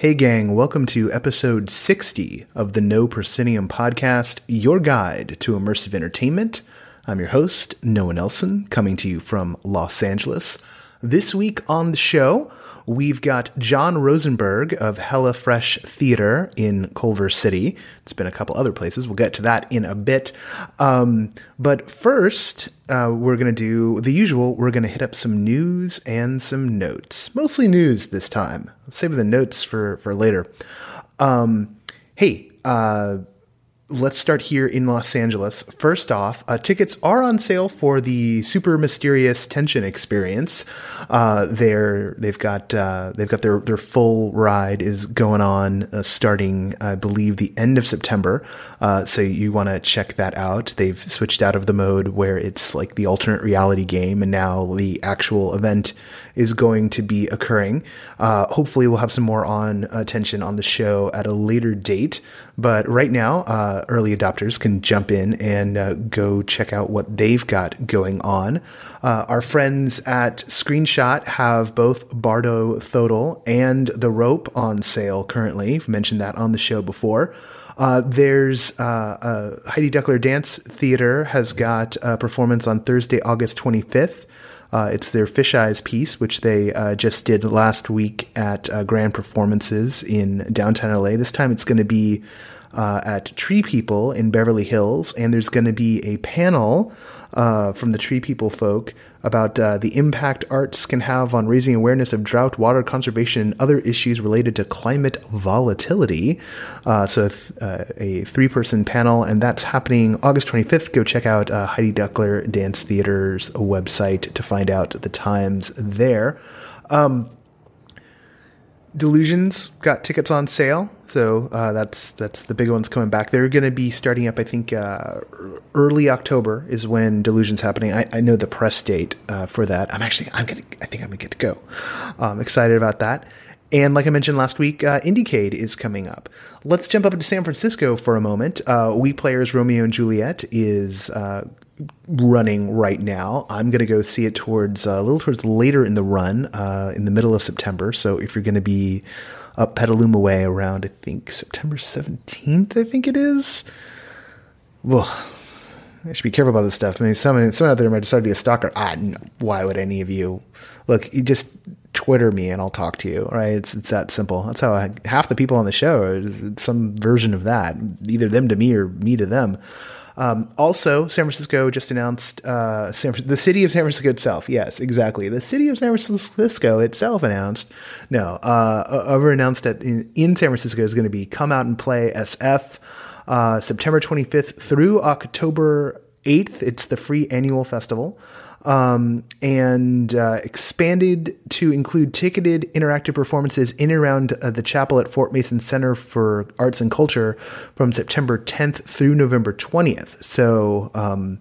Hey, gang, welcome to episode 60 of the No Proscenium podcast, your guide to immersive entertainment. I'm your host, Noah Nelson, coming to you from Los Angeles. This week on the show, we've got John Rosenberg of Hella Fresh Theater in Culver City. It's been a couple other places. We'll get to that in a bit. Um, but first, uh, we're going to do the usual. We're going to hit up some news and some notes. Mostly news this time. I'll save the notes for, for later. Um, hey, uh, let's start here in Los Angeles. First off, uh, tickets are on sale for the super mysterious tension experience. Uh, they're they've got uh, they've got their their full ride is going on uh, starting I believe the end of September. Uh, so you want to check that out. They've switched out of the mode where it's like the alternate reality game, and now the actual event is going to be occurring. Uh, hopefully, we'll have some more on attention on the show at a later date. But right now, uh, early adopters can jump in and uh, go check out what they've got going on. Uh, our friends at Screenshot have both Bardo Thodol and The Rope on sale currently. I've mentioned that on the show before. Uh, there's uh, Heidi Duckler Dance Theater has got a performance on Thursday, August 25th. Uh, it's their Fish Eyes piece, which they uh, just did last week at uh, Grand Performances in downtown LA. This time it's going to be uh, at Tree People in Beverly Hills, and there's going to be a panel uh, from the Tree People folk about uh, the impact arts can have on raising awareness of drought, water conservation, and other issues related to climate volatility. Uh, so, th- uh, a three person panel, and that's happening August 25th. Go check out uh, Heidi Duckler Dance Theater's website to find out the times there. Um, Delusions got tickets on sale, so uh, that's that's the big ones coming back. They're going to be starting up. I think uh, early October is when Delusions happening. I, I know the press date uh, for that. I'm actually I'm gonna I think I'm gonna get to go. I'm excited about that. And like I mentioned last week, uh, IndieCade is coming up. Let's jump up into San Francisco for a moment. Uh, WePlayers Romeo and Juliet is uh, running right now. I'm going to go see it towards uh, a little towards later in the run, uh, in the middle of September. So if you're going to be up Petaluma Way around, I think September 17th, I think it is. Well, I should be careful about this stuff. I mean, someone, someone out there might decide to be a stalker. Ah, why would any of you? Look, you just Twitter me and I'll talk to you. Right? It's it's that simple. That's how I, half the people on the show some version of that, either them to me or me to them. Um, also, San Francisco just announced uh, San, the city of San Francisco itself. Yes, exactly. The city of San Francisco itself announced. No, uh, over announced that in, in San Francisco is going to be come out and play SF uh, September 25th through October 8th. It's the free annual festival um, and uh, expanded to include ticketed interactive performances in and around uh, the chapel at Fort Mason Center for Arts and Culture from September 10th through November 20th. So um,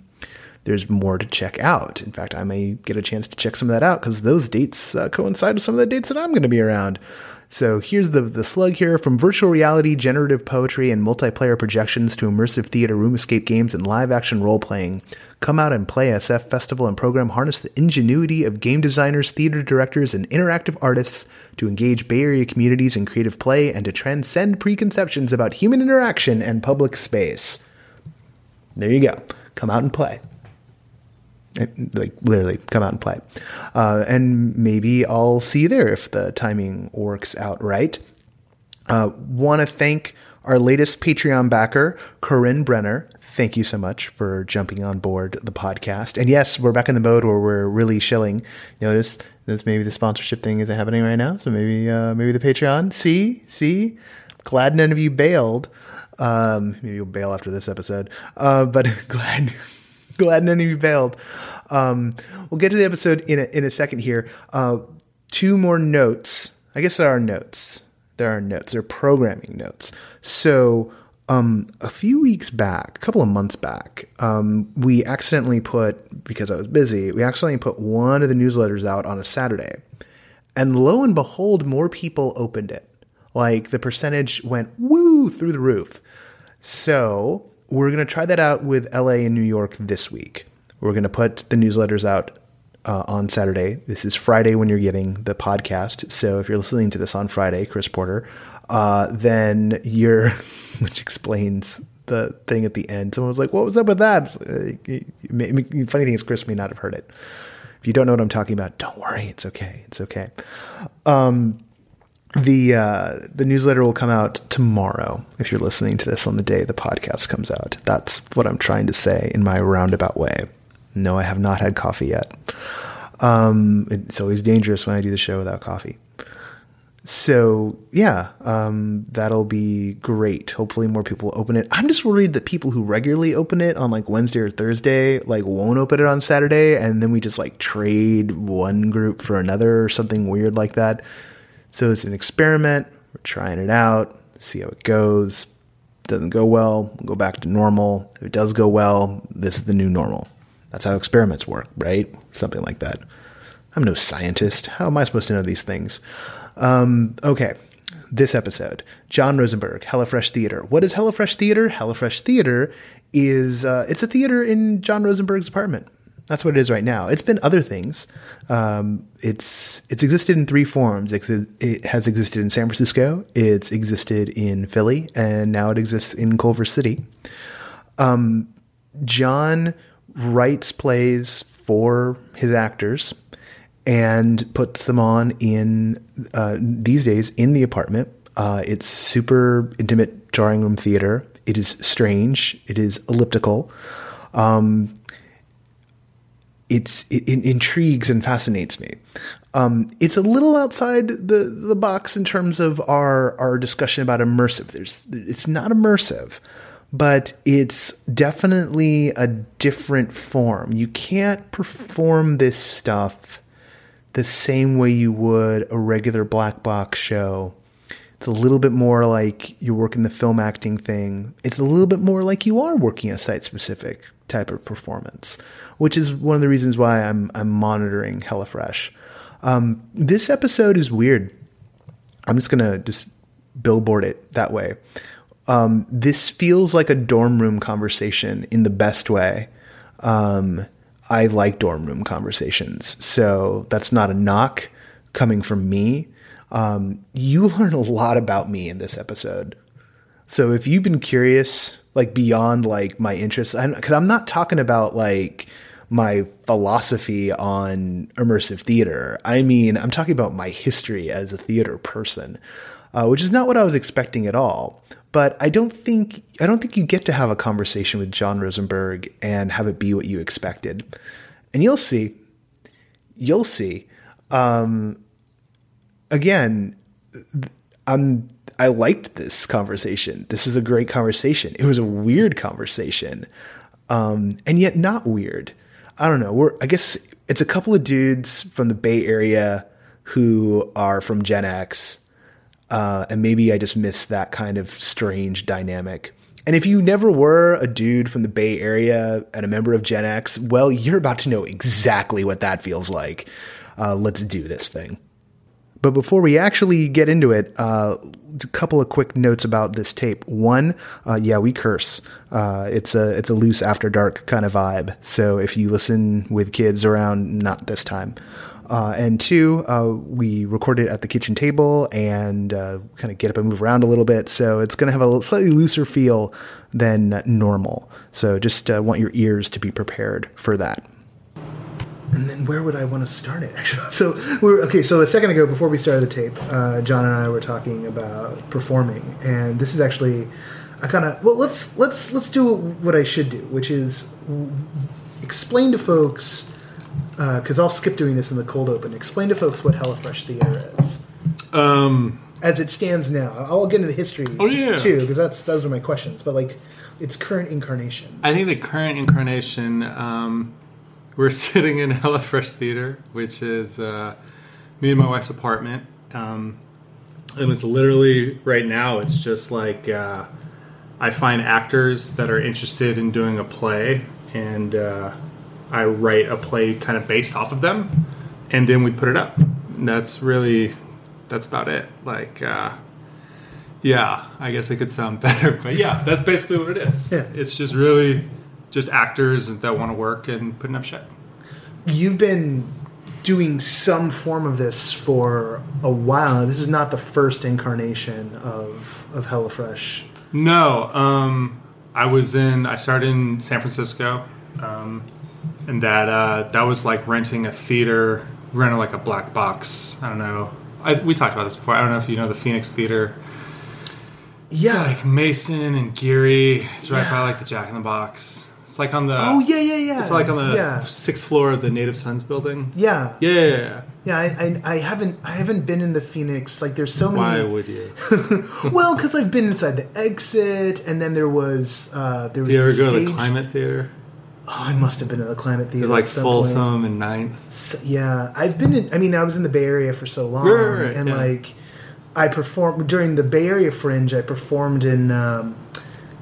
there's more to check out. In fact, I may get a chance to check some of that out because those dates uh, coincide with some of the dates that I'm going to be around. So here's the, the slug here from virtual reality, generative poetry, and multiplayer projections to immersive theater, room escape games, and live action role playing. Come out and play SF Festival and program harness the ingenuity of game designers, theater directors, and interactive artists to engage Bay Area communities in creative play and to transcend preconceptions about human interaction and public space. There you go. Come out and play like literally come out and play. Uh, and maybe I'll see you there if the timing works out right. Uh, Want to thank our latest Patreon backer, Corinne Brenner. Thank you so much for jumping on board the podcast. And yes, we're back in the mode where we're really shilling. Notice that maybe the sponsorship thing isn't happening right now. So maybe uh, maybe the Patreon. See, see. Glad none of you bailed. Um, maybe you'll bail after this episode. Uh, but glad glad none of you bailed. Um, we'll get to the episode in a, in a second here. Uh, two more notes. I guess there are notes. There are notes. There are programming notes. So um, a few weeks back, a couple of months back, um, we accidentally put because I was busy. We accidentally put one of the newsletters out on a Saturday, and lo and behold, more people opened it. Like the percentage went woo through the roof. So we're going to try that out with LA and New York this week. We're going to put the newsletters out uh, on Saturday. This is Friday when you're getting the podcast. So if you're listening to this on Friday, Chris Porter, uh, then you're, which explains the thing at the end. Someone was like, "What was up with that?" Funny thing is, Chris may not have heard it. If you don't know what I'm talking about, don't worry. It's okay. It's okay. Um, the uh, the newsletter will come out tomorrow. If you're listening to this on the day the podcast comes out, that's what I'm trying to say in my roundabout way. No, I have not had coffee yet. Um, it's always dangerous when I do the show without coffee. So yeah, um, that'll be great. Hopefully, more people open it. I'm just worried that people who regularly open it on like Wednesday or Thursday like won't open it on Saturday, and then we just like trade one group for another or something weird like that so it's an experiment. We're trying it out, see how it goes. Doesn't go well, we'll go back to normal. If it does go well, this is the new normal. That's how experiments work, right? Something like that. I'm no scientist. How am I supposed to know these things? Um, okay, this episode John Rosenberg, Hella Fresh Theater. What is Hella Fresh Theater? Hella Fresh Theater is uh, it's a theater in John Rosenberg's apartment. That's what it is right now. It's been other things. Um, it's it's existed in three forms. It has existed in San Francisco. It's existed in Philly, and now it exists in Culver City. Um, John writes plays for his actors and puts them on in uh, these days in the apartment. Uh, it's super intimate drawing room theater. It is strange. It is elliptical. Um, it's it, it, intrigues and fascinates me. Um, it's a little outside the the box in terms of our our discussion about immersive. There's it's not immersive, but it's definitely a different form. You can't perform this stuff the same way you would a regular black box show. It's a little bit more like you're working the film acting thing. It's a little bit more like you are working a site specific type of performance, which is one of the reasons why I'm I'm monitoring Hella Fresh. Um, this episode is weird. I'm just gonna just billboard it that way. Um, this feels like a dorm room conversation in the best way. Um, I like dorm room conversations, so that's not a knock coming from me. Um, you learn a lot about me in this episode. So if you've been curious like beyond like my interests because I'm not talking about like my philosophy on immersive theater. I mean, I'm talking about my history as a theater person, uh, which is not what I was expecting at all. But I don't think I don't think you get to have a conversation with John Rosenberg and have it be what you expected, and you'll see, you'll see. Um, again, I'm I liked this conversation. This is a great conversation. It was a weird conversation, um, and yet not weird. I don't know. We're I guess it's a couple of dudes from the Bay Area who are from Gen X, uh, and maybe I just miss that kind of strange dynamic. And if you never were a dude from the Bay Area and a member of Gen X, well, you're about to know exactly what that feels like. Uh, let's do this thing. But before we actually get into it, uh, a couple of quick notes about this tape. One, uh, yeah, we curse. Uh, it's a it's a loose after dark kind of vibe. So if you listen with kids around, not this time. Uh, and two, uh, we record it at the kitchen table and uh, kind of get up and move around a little bit. So it's going to have a slightly looser feel than normal. So just want your ears to be prepared for that and then where would I want to start it? Actually, so we're okay. So a second ago, before we started the tape, uh, John and I were talking about performing, and this is actually, I kind of well, let's let's let's do what I should do, which is explain to folks because uh, I'll skip doing this in the cold open. Explain to folks what Hella Fresh Theater is. Um, as it stands now, I'll get into the history oh, yeah. too, because that's those are my questions. But like, its current incarnation. I think the current incarnation. Um, we're sitting in Hella Fresh Theater, which is uh, me and my wife's apartment. Um, and it's literally right now, it's just like uh, I find actors that are interested in doing a play, and uh, I write a play kind of based off of them, and then we put it up. And that's really, that's about it. Like, uh, yeah, I guess it could sound better, but yeah, that's basically what it is. Yeah. It's just really just actors that want to work and putting up shit. you've been doing some form of this for a while. This is not the first incarnation of of Hella Fresh. No, um, I was in. I started in San Francisco, um, and that uh, that was like renting a theater, renting like a black box. I don't know. I, we talked about this before. I don't know if you know the Phoenix Theater. It's Yeah. like Mason and Geary. It's right Yeah. by like the Jack in the Box. It's like on the. oh yeah, yeah, yeah. It's like on the yeah, sixth floor of the Native Sons building. yeah, Yeah, yeah, yeah. yeah. I, I, I haven't I haven't been in the Phoenix. Like there's so many. Why would you? well, because I've been inside the exit, and then there was uh, there was Do you ever the go to the Climate Theater? Oh, I must have been at the Climate Theater. Like some point. Folsom and Ninth. So- yeah, I've been in. I mean, I was in the Bay Area for so long, right, and yeah. like, I performed during the Bay Area Fringe. I performed in. Um,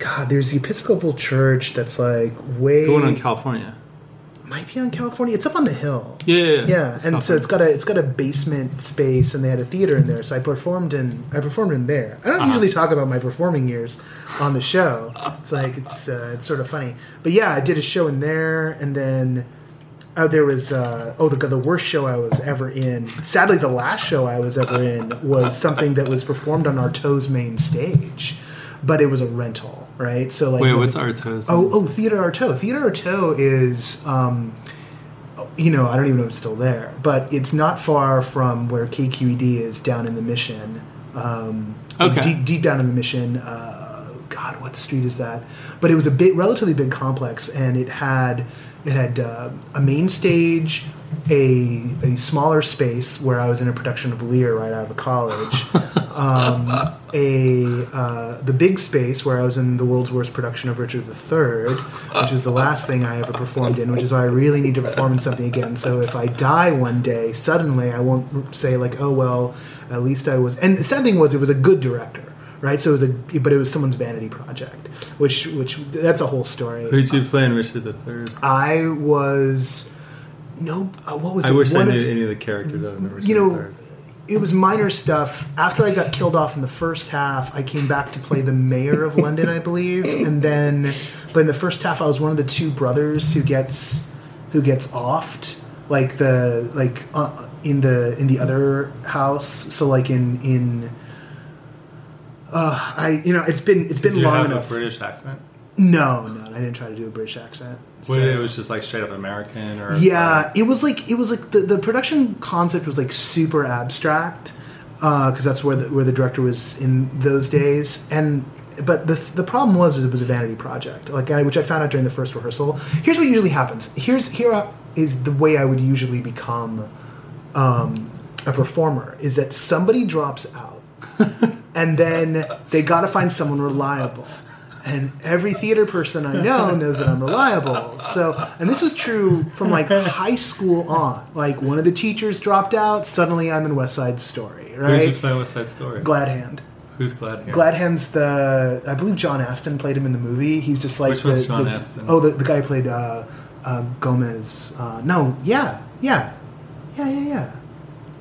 God, there's the Episcopal Church that's like way The one in California. might be on California. It's up on the hill. Yeah, yeah. yeah. Yeah, and so it's got a it's got a basement space, and they had a theater in there. So I performed in I performed in there. I don't Uh-huh. usually talk about my performing years on the show. It's like it's uh, it's sort of funny, but yeah, I did a show in there, and then oh, there was uh, oh the the worst show I was ever in. Sadly, the last show I was ever in was something that was performed on Artaud's main stage, but it was a rental, right? So like Wait, the- what's Artaud's? Oh, oh, Theater Artaud. Theater Artaud is, um, you know, I don't even know if it's still there, but it's not far from where KQED is down in the Mission. Um, Okay. Deep, deep down in the Mission. Uh, God, what street is that? But it was a big, relatively big complex, and it had it had uh, a main stage, a a smaller space where I was in a production of Lear right out of college. um, a uh, the big space where I was in the world's worst production of Richard III, which is the last thing I ever performed in, which is why I really need to perform in something again. So if I die one day suddenly, I won't say like, oh well, at least I was. And the sad thing was, it was a good director, right? So it was a, but it was someone's vanity project, which which that's a whole story. Who'd you play in Richard III? I was no, uh, what was I it? wish I knew of- any of the characters than Richard you know, III. it was minor stuff. After I got killed off in the first half, I came back to play the mayor of London, I believe, and then, but in the first half, I was one of the two brothers who gets who gets offed, like the like uh, in the in the other house. So like in in. Uh, I you know it's been it's been Did you long have enough. a British accent? no, no, I didn't try to do a British accent. Wait, So- it was just like straight up American, or yeah, it was like it was like the, the production concept was like super abstract because that's where the, where the director was in those days. And but the the problem was is it was a vanity project, like which I found out during the first rehearsal. Here's what usually happens. Here's here is the way I would usually become um, a performer is that somebody drops out, and then they got to find someone reliable. And every theater person I know knows that I'm reliable. So, and this was true from like high school on. Like one of the teachers dropped out, suddenly I'm in West Side Story, right? you right? West Side Story? Glad Hand. Who's glad here? Glad Hand's the I believe John Astin played him in the movie. He's just like Which the, one's John the- Astin? Oh, the, the guy who played uh, uh, Gomez. Uh, no, yeah, yeah, yeah, yeah, yeah.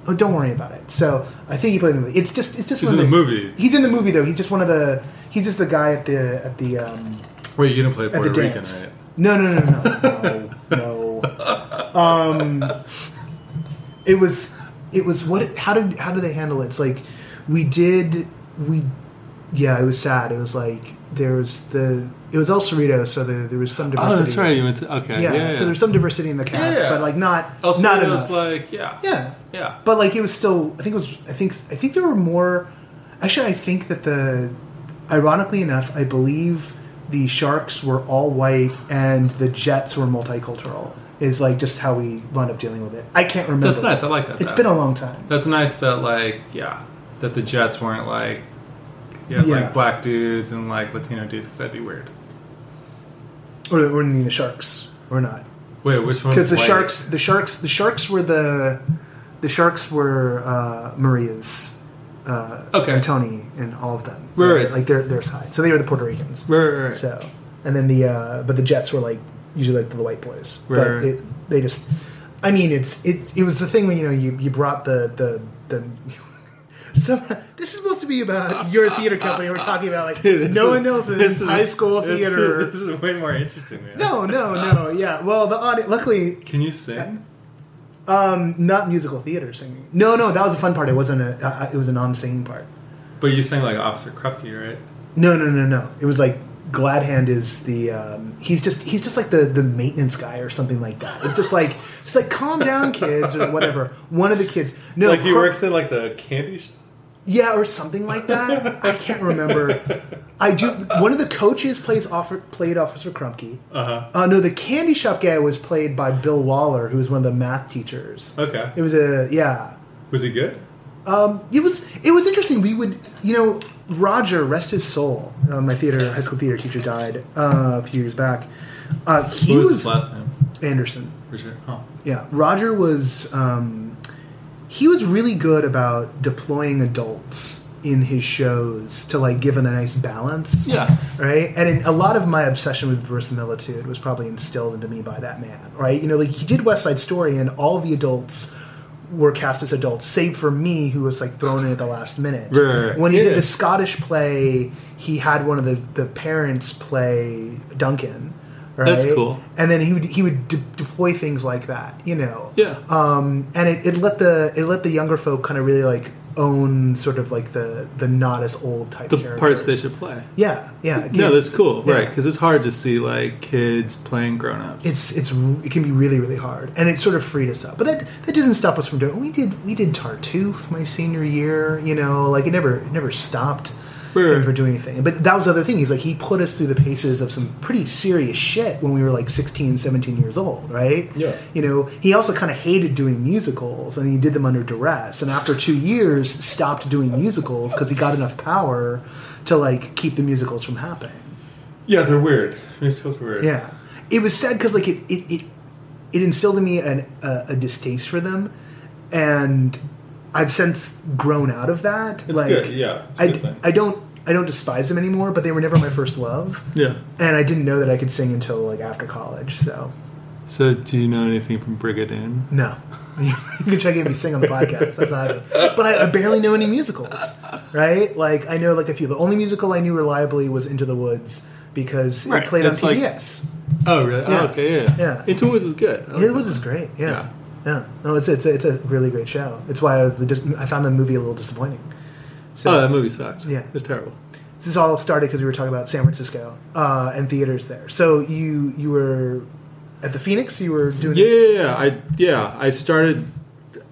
Oh, don't worry about it. So I think he played in the movie. It's just it's just He's one in of the movie. He's in the movie though. He's just one of the. He's just the guy at the at the um, Wait, you didn't play at Puerto the Rican, dance. right? No, no, no, no, no, no. Um, it was, it was what? How did how did they handle it? It's like we did we, yeah. It was sad. It was like there was the it was El Cerrito, so there, there was some diversity. Oh, that's right. You went to okay. Yeah, Yeah, yeah. so there's some diversity in the cast, yeah. but like not El not Cerrito's enough. like yeah, yeah, yeah. but like it was still. I think it was. I think. I think there were more. Actually, I think that the. Ironically enough, I believe the sharks were all white and the jets were multicultural. Is like just how we wound up dealing with it. I can't remember. That's nice. I like that. It's though. been a long time. That's nice that like yeah, that the Jets weren't like yeah, Yeah. like black dudes and like Latino dudes because that'd be weird. Or, or I mean the sharks, or not? Wait, which one? Because the white? sharks, the sharks, the sharks were the, the sharks were uh, Maria's, uh, Okay. and Tony and all of them, Right. Like their their side. So they were the Puerto Ricans. Right, right, right. So, and then the uh, but the Jets were like usually like the white boys. Right, But right. it, they just, I mean, it's it it was the thing when you know you you brought the the the. So this is supposed to be about your theater company. We're talking about like Dude, Noah is- Nelson's this is- high school this theater. Is, this is way more interesting, man. no, no, no. Yeah. Well, the audience. Luckily, Can you sing? Um, not musical theater singing. No, no, that was a fun part. It wasn't a. Uh, it was a non-singing part. But you sang like Officer Krupke, right? No, no, no, no. It was like Gladhand is the. Um, he's just he's just like the the maintenance guy or something like that. It's just like it's like calm down, kids, or whatever. One of the kids. No, like he works in like the candy shop. Yeah, or something like that. I can't remember. I do. One of the coaches plays offer, played Officer Krupke. Uh-huh. Uh No, the candy shop guy was played by Bill Waller, who was one of the math teachers. Okay. It was a yeah. Was he good? Um, it was it was interesting. We would you know Roger, rest his soul. Uh, my theater high school theater teacher died uh, a few years back. Uh, he What was, was, his last name? Anderson. For sure. Oh. Yeah, Roger was um, he was really good about deploying adults in his shows to like give it a nice balance. Yeah. Right, and in, a lot of my obsession with verisimilitude was probably instilled into me by that man. Right, you know, like he did West Side Story, and all the adults were cast as adults, save for me, who was like thrown in at the last minute. Right, right, right. When he Yeah. did the Scottish play, he had one of the the parents play Duncan. Right? That's cool. And then he would he would de- deploy things like that, you know. Yeah. Um, and it, it let the it let the younger folk kind of really like own sort of like the the not as old type of the characters. parts they should play. Yeah, yeah. No, that's cool, Yeah. right? Because it's hard to see like kids playing grown-ups. it's it's it can be really really hard, and it sort of freed us up. But that that didn't stop us from doing. We did we did Tartuffe my senior year. You know, like it never it never stopped Him from doing anything. But that was the other thing. He's like he put us through the paces of some pretty serious shit when we were like 16, 17 years old, right? Yeah. You know, he also kind of hated doing musicals, and he did them under duress. And after two years, stopped doing musicals because he got enough power to like keep the musicals from happening. yeah, they're weird. Musicals are weird. Yeah, it was sad because like it it, it it instilled in me an, a, a distaste for them, and I've since grown out of that. It's like, good, yeah, it's I, good thing. I don't I don't despise them anymore, but they were never my first love, Yeah. and I didn't know that I could sing until like after college. So So, do you know anything from Brigadoon? no. you can try getting me sing on the podcast. That's not happening. But I, I barely know any musicals, right? Like I know like a few. The only musical I knew reliably was Into the Woods because Right, it played on like- PBS. Oh, really? Oh, yeah. Oh, okay, yeah. Yeah. Into Woods is good. I like It that was is great. Yeah. Yeah. Yeah, No, it's it's a, it's a really great show. It's why I was the dis- I found the movie a little disappointing. So Oh, that movie sucked. Yeah. It's terrible. this all started because we were talking about San Francisco uh, and theaters there. So you you were at the Phoenix. You were doing Yeah, yeah, yeah. I yeah, I started.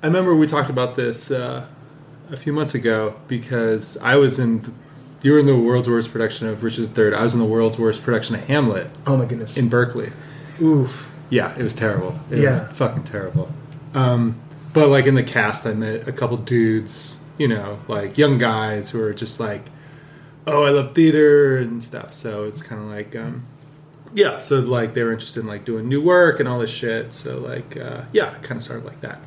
I remember we talked about this uh, a few months ago because I was in. You were in the world's worst production of Richard III. I was in the world's worst production of Hamlet Oh my goodness! in Berkeley. Oof. Yeah, it was terrible. It Yeah. was fucking terrible. Um, but like in the cast, I met a couple dudes, you know, like young guys who are just like, "Oh, I love theater and stuff." So it's kind of like, um, yeah. So like they were interested in like doing new work and all this shit. So like, uh, yeah, it kind of started like that.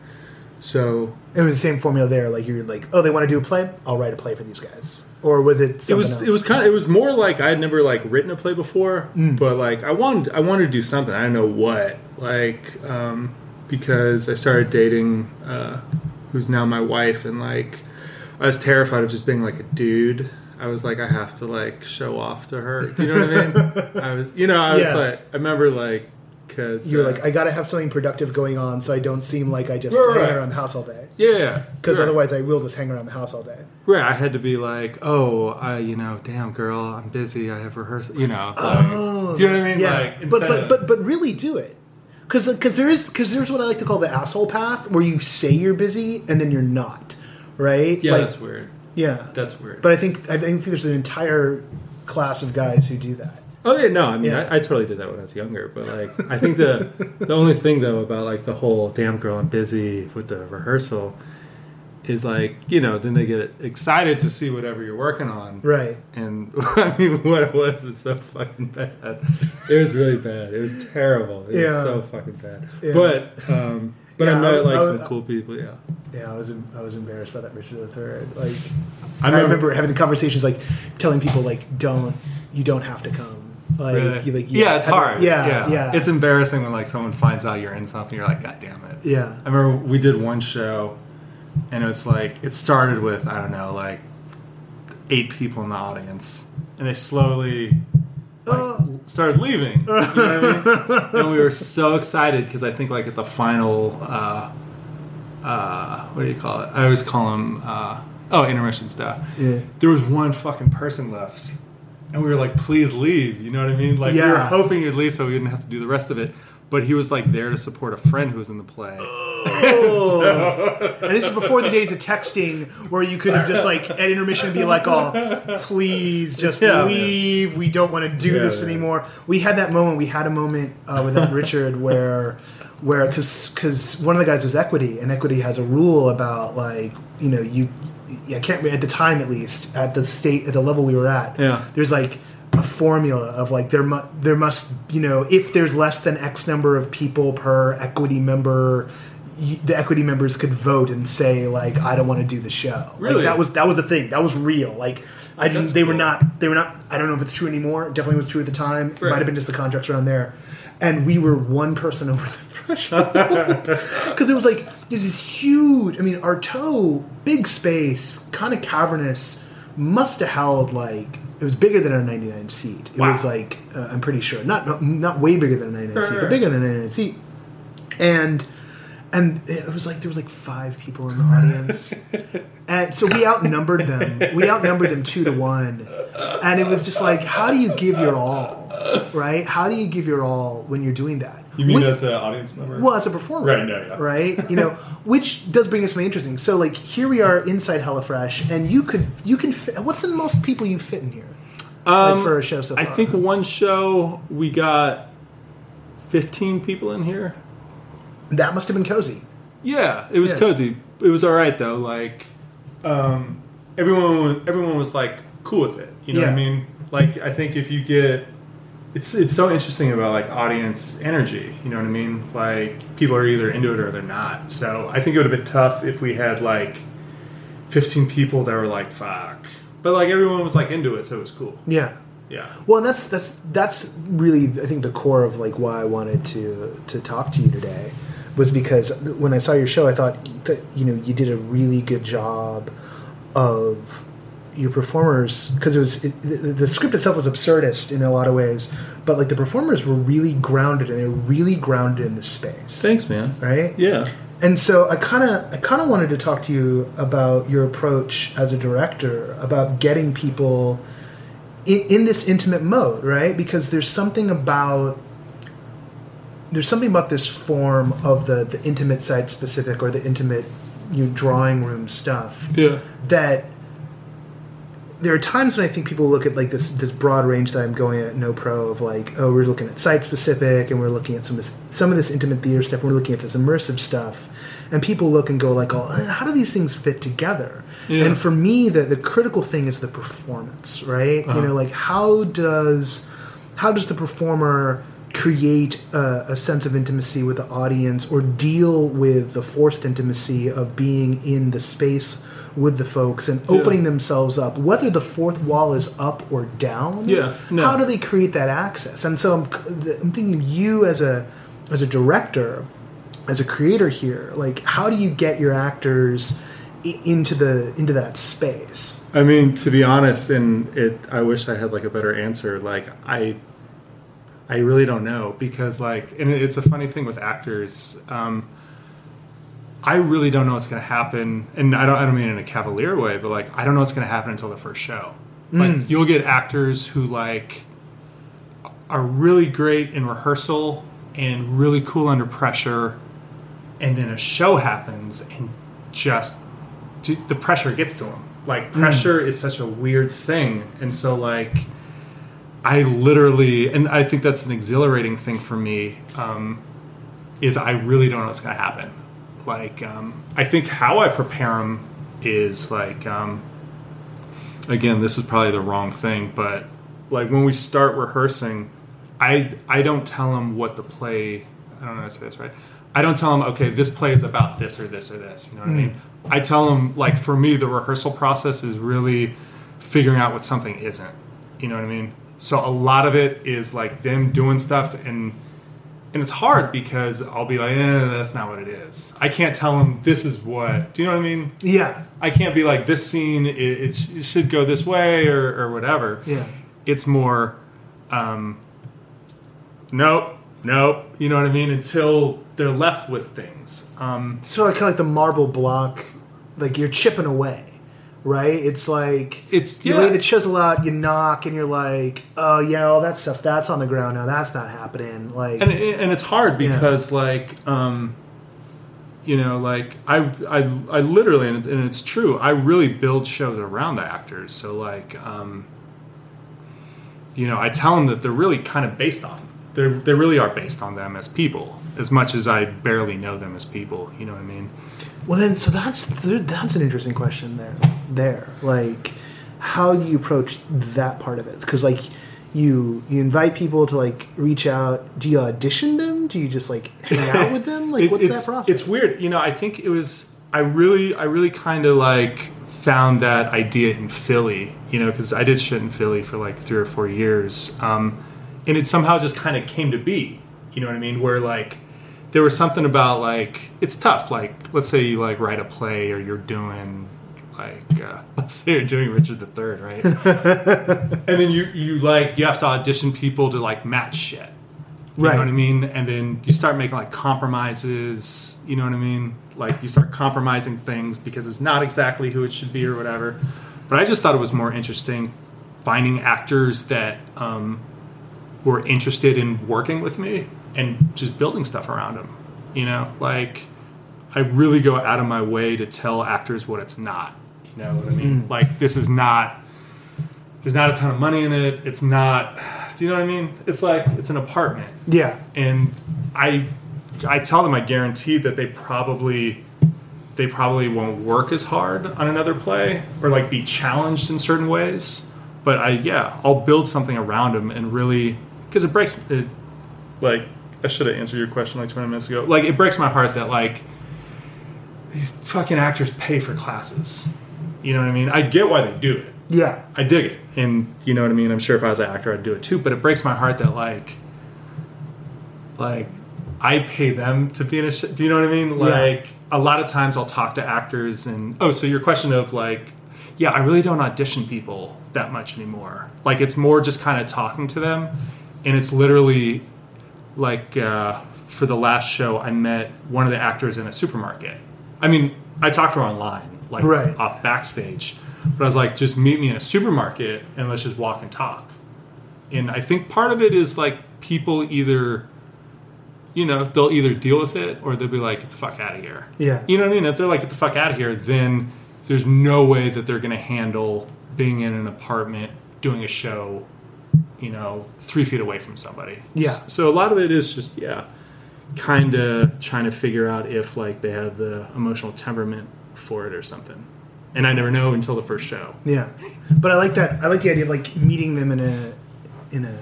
So It was the same formula there. Like you're like, oh, they want to do a play. I'll write a play for these guys. Or was it? it was else? it was kind of it was more like I had never like written a play before, but like I wanted I wanted to do something. I don't know what like um, because I started dating uh, who's now my wife, and like I was terrified of just being like a dude. I was like I have to like show off to her. Do you know what I mean? I was you know I was Yeah. like I remember like because You were like, I got to have something productive going on, so I don't seem like I just Right, hang around the house all day. yeah Because right. otherwise, I will just hang around the house all day. Right, I had to be like, oh, I, you know, damn girl, I'm busy. I have rehearsal. You know, like, Oh, do you know what I mean? Yeah, Like, but but of- but but really do it, because because there is because there's what I like to call the asshole path, where you say you're busy and then you're not, right? yeah, Like, that's weird. yeah. That's weird. But I think I think there's an entire class of guys who do that. oh yeah, no, I mean, Yeah. I, I totally did that when I was younger. But like, I think the the only thing though about like the whole damn girl, I'm busy with the rehearsal is like, you know, then they get excited to see whatever you're working on. Right. And I mean, what it was is so fucking bad. It was really bad. It was terrible. It Yeah. was so fucking bad. Yeah. But um, but Yeah, I met I- like I- some cool people. Yeah. Yeah, I was I was embarrassed by that Richard III. Like, I I remember, remember- having the conversations like telling people like, don't you don't have to come. Like, Really? you, like yeah, it's I hard. Yeah, yeah, It's embarrassing when like someone finds out you're in something. You're like, God damn it. yeah. I remember we did one show, and it was like it started with I don't know like eight people in the audience, and they slowly like, Oh. started leaving. You know what I mean? and we were so excited because I think like at the final uh, uh, what do you call it? I always call them uh, oh intermission stuff. Yeah. There was one fucking person left, and we were like, please leave. You know what I mean? Like we were hoping he'd leave so we didn't have to do the rest of it. But he was like there to support a friend who was in the play. Oh. and this is before the days of texting where you could have just like at intermission be like, oh, please just Yeah. leave. We don't want to do Yeah, this yeah. anymore. We had that moment. We had a moment uh, with that Richard where. Where, because because one of the guys was equity, and equity has a rule about like you know you, I can't at the time at least at the state at the level we were at. Yeah. there's like a formula of like there mu- there must you know if there's less than X number of people per equity member, y- the equity members could vote and say like I don't want to do the show. Like, Really? that was that was the thing. That was real. Like I didn't. That's They were cool. not. They were not. I don't know if it's true anymore. It definitely was true at the time. It Right. might have been just the contracts around there. And we were one person over the threshold because it was like this is huge. I mean, Artaud, big space, kind of cavernous, must have held like it was bigger than a 99 seat. It Wow. was like uh, I'm pretty sure not, not not way bigger than a 99 seat, but bigger than a 99 seat. And and it was like there was like five people in the audience, and so we outnumbered them. We outnumbered them two to one, and it was just like, how do you give your all, right? How do you give your all when you're doing that? You mean With- as an audience member? well, as a performer, Right, no, yeah. right? You know, which does bring us something interesting. So, like, here we are inside Hella Fresh, and you could you can fit. What's the most people you fit in here? like for a show so far? Um, I think one show we got 15 people in here. that must have been cozy. Yeah, it was Yeah. cozy. It was all right though. Like, um, everyone, everyone was like cool with it. You know what I mean? Like, I think if you get, it's it's so interesting about like audience energy. You know what I mean? Like, people are either into it or they're not. So I think it would have been tough if we had like 15 people that were like, "Fuck," but like everyone was like into it, so it was cool. Yeah. Yeah. Well, and that's that's that's really I think the core of like why I wanted to to talk to you today was because when I saw your show, I thought that you know you did a really good job of your performers because it was it, the, the script itself was absurdist in a lot of ways, but like the performers were really grounded and they were really grounded in the space. Thanks, man. Right. Yeah. And so I kind of I kind of wanted to talk to you about your approach as a director about getting people in, in this intimate mode, right? Because there's something about there's something about this form of the the intimate site specific or the intimate you know, drawing room stuff Yeah. that there are times when I think people look at like this this broad range that I'm going at no pro of like oh we're looking at site specific and we're looking at some of this some of this intimate theater stuff. And we're looking at this immersive stuff. And people look and go like oh eh, how do these things fit together? Yeah. and for me the the critical thing is the performance right? You know like how does how does the performer create a, a sense of intimacy with the audience or deal with the forced intimacy of being in the space with the folks and opening themselves up whether the fourth wall is up or down Yeah, no. how do they create that access and so I'm, I'm thinking you as a as a director as a creator here like how do you get your actors into the into that space I mean, to be honest, and it, I wish I had like a better answer. Like, I, I really don't know because, like, and it's a funny thing with actors. Um, I really don't know what's going to happen, and I don't. I don't mean in a cavalier way, but like, I don't know what's going to happen until the first show. Like, you'll get actors who like are really great in rehearsal and really cool under pressure, and then a show happens and just the pressure gets to them. Like pressure is such a weird thing, and so like I literally, and I think that's an exhilarating thing for me. Um, is I really don't know what's going to happen. Like um, I think how I prepare them is like um, again, this is probably the wrong thing, but like when we start rehearsing, I I don't tell them what the play. I don't know how to say this right. I don't tell them, okay, this play is about this or this or this. You know what I mean? I tell them, like for me, the rehearsal process is really figuring out what something isn't. You know what I mean? So a lot of it is like them doing stuff and and it's hard because I'll be like, eh, that's not what it is. I can't tell them this is what. Do you know what I mean? yeah I can't be like this scene. It, it, sh- it should go this way or, or whatever. Yeah. It's more, um, nope. nope. You know what I mean? Until they're left with things. Um, sort of kind of like the marble block, like you're chipping away, right? It's like It's- you yeah. lay the chisel out, you knock, and you're like, oh yeah, all that stuff that's on the ground now. That's not happening. Like, and and it's hard because like um you know like I, I i literally and, and it's true i really build shows around the actors so like um you know i tell them that they're really kind of based off they they really are based on them as people as much as i barely know them as people you know what i mean well then, so that's that's an interesting question there. There, like, how do you approach that part of it? Because like. You, you invite people to like reach out. Do you audition them? Do you just like hang out with them? Like, It- what's that process? It's weird. You know, I think it was. I really, I really kind of like found that idea in Philly. You know, because I did shit in Philly for like three or four years, um, and it somehow just kind of came to be. You know what I mean? Where like there was something about like it's tough. Like let's say you like write a play or you're doing like uh, let's say you're doing Richard III, right? and then you you like you have to audition people to like match shit. You Right. know what I mean? And then you start making like compromises. You know what I mean? Like you start compromising things because it's not exactly who it should be or whatever. But I just thought it was more interesting finding actors that um, were interested in working with me and just building stuff around them. You know, like I really go out of my way to tell actors what it's not. You know what I mean? Mm. Like this is not. There's not a ton of money in it. It's not. Do you know what I mean? It's like it's an apartment yeah, and I I tell them I guarantee that they probably they probably won't work as hard on another play or like be challenged in certain ways. But I yeah, I'll build something around them and really because it breaks it like I should have answered your question like 20 minutes ago. Like it breaks my heart that like these fucking actors pay for classes. You know what I mean? I get why they do it. yeah, I dig it, and you know what I mean. I'm sure if I was an actor, I'd do it too. But it breaks my heart that like, like, I pay them to be in a. Sh- do you know what I mean? Like, a lot of times I'll talk to actors, and oh, so your question of like, yeah, I really don't audition people that much anymore. Like, it's more just kind of talking to them, and it's literally like uh, for the last show, I met one of the actors in a supermarket. I mean, I talked to her online, like Right. off backstage, but I was like, just meet me in a supermarket and let's just walk and talk. And I think part of it is like people either, you know, they'll either deal with it or they'll be like, get the fuck out of here. Yeah. You know what I mean? If they're like, get the fuck out of here, then there's no way that they're going to handle being in an apartment doing a show, you know, three feet away from somebody. Yeah. So a lot of it is just, yeah, kind of trying to figure out if like they have the emotional temperament for it or something. And I never know until the first show. Yeah, but I like that. I like the idea of like meeting them in a in a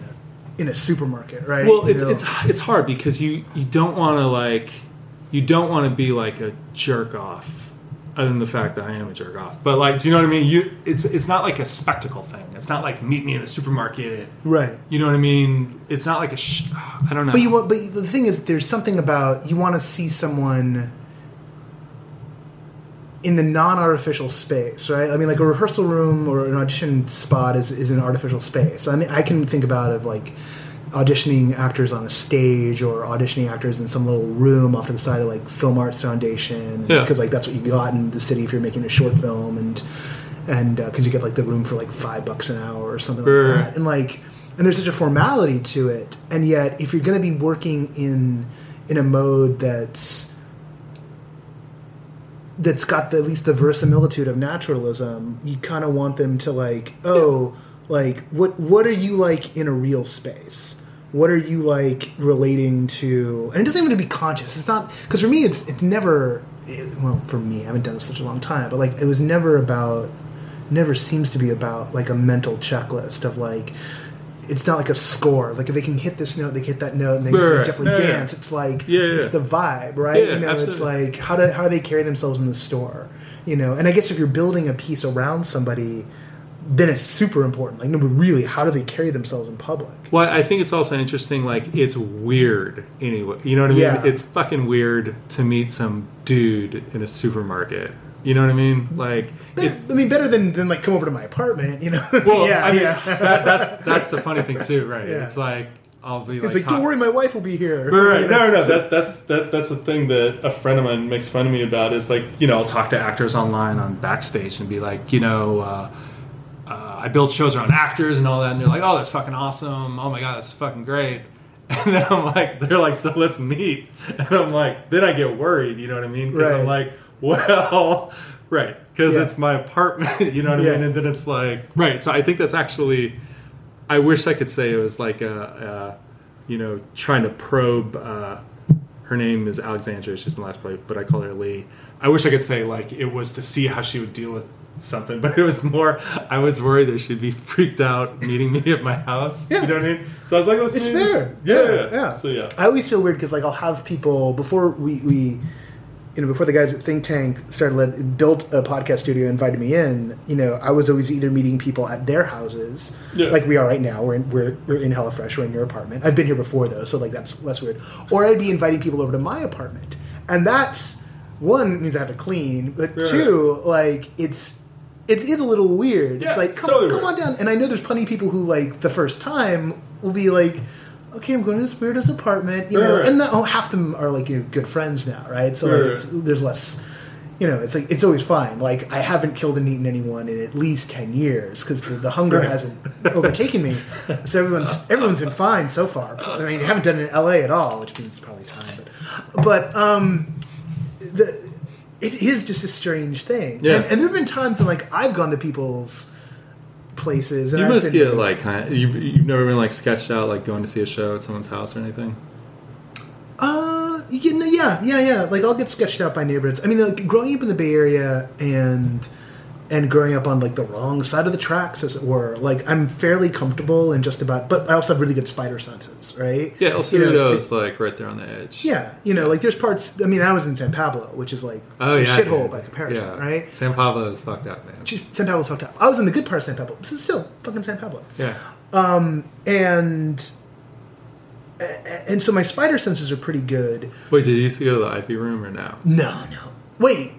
in a supermarket, right? Well, it's it's hard because you you don't want to like you don't want to be like a jerk off, other than the fact that I am a jerk off. But like, do you know what I mean? You it's it's not like a spectacle thing. It's not like meet me in a supermarket. right. You know what I mean? It's not like a sh- I don't know. But you want, but the thing is, there's something about you want to see someone in the non-artificial space, right? I mean, like a rehearsal room or an audition spot is, is an artificial space. I mean, I can think about of like auditioning actors on a stage or auditioning actors in some little room off to the side of like Film Arts Foundation. Yeah. because like that's what you got in the city if you're making a short film and and uh, because you get like the room for like five bucks an hour or something like that. And like and there's such a formality to it. And yet if you're going to be working in in a mode that's that's got the, at least the verisimilitude of naturalism you kind of want them to like oh like what what are you like in a real space what are you like relating to and it doesn't even have to be conscious it's not because for me it's it's never it, well for me i haven't done this such a long time but like it was never about never seems to be about like a mental checklist of like it's not like a score. Like if they can hit this note, they can hit that note, and they, Right, definitely Yeah, yeah. dance. It's like Yeah, yeah. it's the vibe, right? Yeah, you know, it's like how do how do they carry themselves in the store? You know, and I guess if you're building a piece around somebody, then it's super important. Like, no, but really, how do they carry themselves in public? Well, I think it's also interesting. Like, it's weird anyway. You know what I mean? Yeah. It's fucking weird to meet some dude in a supermarket. You know what I mean? Like, I mean, better than than like come over to my apartment. You know? well, yeah, I mean, yeah. that, that's that's the funny thing too, right? Yeah. It's like I'll be It's like, like, don't worry, my wife will be here. Right, no, no, that that's that that's a thing that a friend of mine makes fun of me about. Is like, you know, I'll talk to actors online on backstage and be like, you know, uh, I build shows around actors and all that, and they're like, oh, that's fucking awesome. Oh my god, that's fucking great. And then I'm like, they're like, so let's meet. And I'm like, then I get worried. You know what I mean? Because I'm like, well, right, because Yeah. it's my apartment. You know what I mean? And then it's like, right. So I think that's actually. I wish I could say it was like a, a you know, trying to probe. Uh, her name is Alexandra. She's in the last play, but I call her Lee. I wish I could say like it was to see how she would deal with something, but it was more. I was worried that she'd be freaked out meeting me at my house. Yeah. You know what I mean? So I was like, let's It's fair. Yeah, Yeah, yeah, yeah. So yeah, I always feel weird because like I'll have people before we, we you know before the guys at Think Tank started let, built a podcast studio invited me in you know I was always either meeting people at their houses Yeah. like we are right now we're in, we're, we're in Hella Fresh we're in your apartment I've been here before though so like that's less weird or I'd be inviting people over to my apartment and that one means I have to clean but Right. two like it's it is a little weird. Yeah, it's like come, totally come on down. And I know there's plenty of people who like the first time will be like, okay, I'm going to this weirdo's apartment, you Right, know, right. and oh, half them are like you know, good friends now, right? So Right, like there's less, you know, it's like it's always fine. Like I haven't killed and eaten anyone in at least ten years because the, the hunger hasn't overtaken me. So everyone's everyone's been fine so far. I mean, I haven't done it in L.A. at all, which means it's probably time. But but um, the it is just a strange thing. Yeah. And, and there have been times when like I've gone to people's places and you I've must get like kind of, you've, you've never been like sketched out like going to see a show at someone's house or anything. Uh, you know, yeah, yeah, yeah. Like I'll get sketched out by neighborhoods. I mean, like growing up in the Bay Area and and growing up on like the wrong side of the tracks, as it were. Like I'm fairly comfortable in just about, but I also have really good spider senses, right? Yeah, El You know, Cerrito's like right there on the edge. Yeah, you know, like there's parts. I mean, I was in San Pablo, which is like Oh a yeah, shithole by comparison, Yeah. right? San Pablo is fucked up, man. San Pablo's fucked up. I was in the good part of San Pablo. Is still fucking San Pablo. Yeah. Um, and and so my spider senses are pretty good. Wait, did you used to go to the Ivy Room or no? No, no. Wait,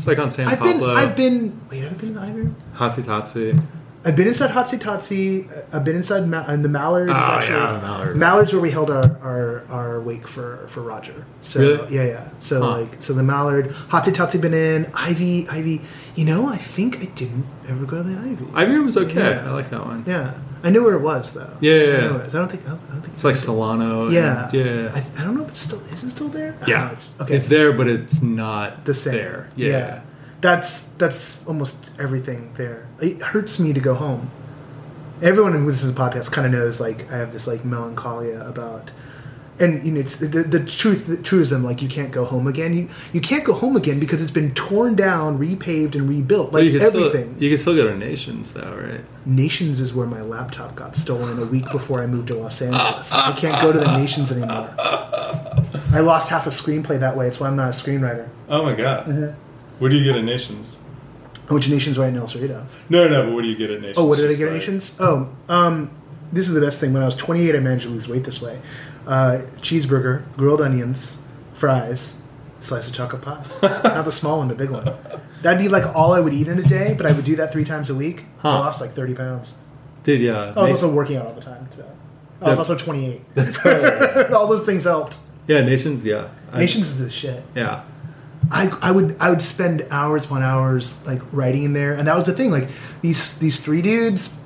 It's like on San I've been, Pablo. I've been. Wait, have I been in the Ivy Room? Hotsy Totsy. I've been inside Hotsy Totsy. uh, I've been inside Ma- and the Mallards. Oh, actually. yeah, the Mallard. Mallards where we held our, our, our wake for, for Roger. So Really? yeah, yeah. So Huh. like so the Mallard, Hotsy Totsy been in Ivy, Ivy. You know, I think I didn't ever go to the Ivy. Ivy Room was okay. Yeah. I like that one. yeah, I knew where it was though. Yeah, yeah, I, yeah. knew where it was. I don't think. I don't, I don't think It's like Solano. and- Yeah, yeah. I, I don't know if it's still is it still there. Yeah. know, it's okay. It's there, but it's not the same. there. Yeah. That's that's almost everything there. It hurts me to go home. Everyone who listens to the podcast kind of knows like I have this like melancholia about and you know it's the, the truth the truism like you can't go home again. You you can't go home again because it's been torn down, repaved and rebuilt. Like you everything. Still, you can still go to Nations though, right? Nations is where my laptop got stolen a week before I moved to Los Angeles. I can't go to the Nations anymore. I lost half a screenplay that way. It's why I'm not a screenwriter. oh my god, Mm-hmm. where do you get at Nations? Which Nations right in El Cerrito. No, no, but what do you get at Nations? Oh, what did I Just get at Nations? Oh, um, this is the best thing. When I was 28, I managed to lose weight this way. Uh, cheeseburger, grilled onions, fries, slice of chocolate pie. Not the small one, the big one. That'd be like all I would eat in a day, but I would do that three times a week. I lost like 30 pounds. Dude, yeah. I was also working out all the time, so. I was also 28. all those things helped. yeah, Nations, yeah. Nations is the shit. Yeah. I, I would I would spend hours upon hours like writing in there, and that was the thing. Like these these three dudes,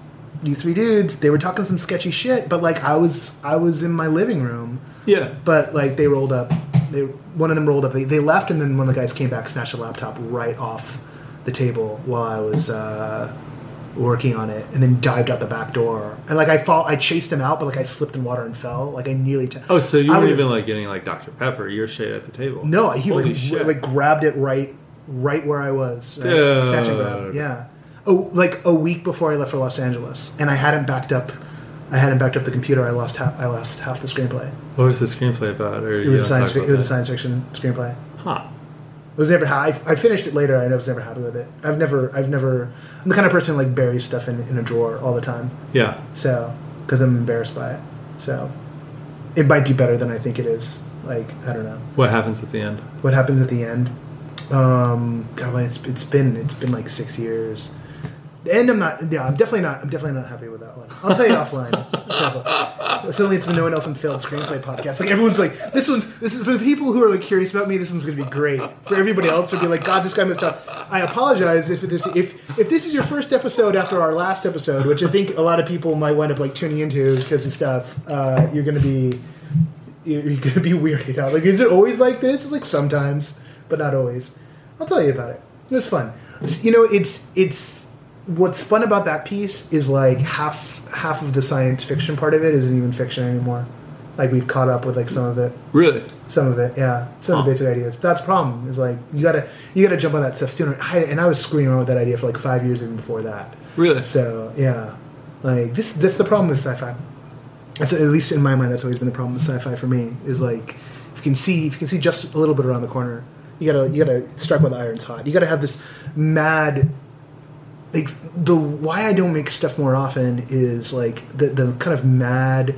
these three dudes, they were talking some sketchy shit, but like I was I was in my living room, Yeah. but like they rolled up, they one of them rolled up, they, they left, and then one of the guys came back, snatched a laptop right off the table while I was uh, working on it, and then dived out the back door, and like I fall, I chased him out, but like I slipped in water and fell, like I nearly. T- Oh, so you I weren't even like getting like Dr. Pepper. You're straight at the table. No, he Holy like, shit. like grabbed it right right where I was. Right? Snatch and grab. Yeah. Oh, like a week before I left for Los Angeles, and I hadn't backed up. I hadn't backed up the computer. I lost half. I lost half the screenplay. What was the screenplay about? Or It was a science. Fi- it was a science fiction screenplay. Huh. I was never. Ha- I, I finished it later. I was never happy with it. I've never. I've never. I'm the kind of person who like buries stuff in, in a drawer all the time. Yeah. So because I'm embarrassed by it. So it might be better than I think it is. Like I don't know. What happens at the end? what happens at the end. Um, God, it's it's been it's been like six years. End, I'm not. Yeah, I'm definitely not. I'm definitely not happy with that one. I'll tell you offline. Suddenly, it's the No One Else in Failed Screenplay podcast. Like everyone's like, this one's this is for the people who are like curious about me. This one's going to be great. For everybody else, would be like, God, this guy messed up. I apologize if this if if this is your first episode after our last episode, which I think a lot of people might wind up like tuning into because of stuff. Uh, you're going to be you're going to be weirded out. Like, is it always like this? It's like sometimes, but not always. I'll tell you about it. It was fun. It's- you know, it's it's what's fun about that piece is like half half of the science fiction part of it isn't even fiction anymore. Like we've caught up with like some of it, Really? some of it, yeah, some of the basic ideas. That's the problem. Is like you gotta you gotta jump on that stuff sooner. I, and I was screwing around with that idea for like five years even before that. Really? So yeah, like this that's the problem with sci-fi. That's at least in my mind. That's always been the problem with sci-fi for me. Is like if you can see if you can see just a little bit around the corner, you gotta you gotta strike while the iron's hot. You gotta have this mad. Like the why I don't make stuff more often is like the the kind of mad,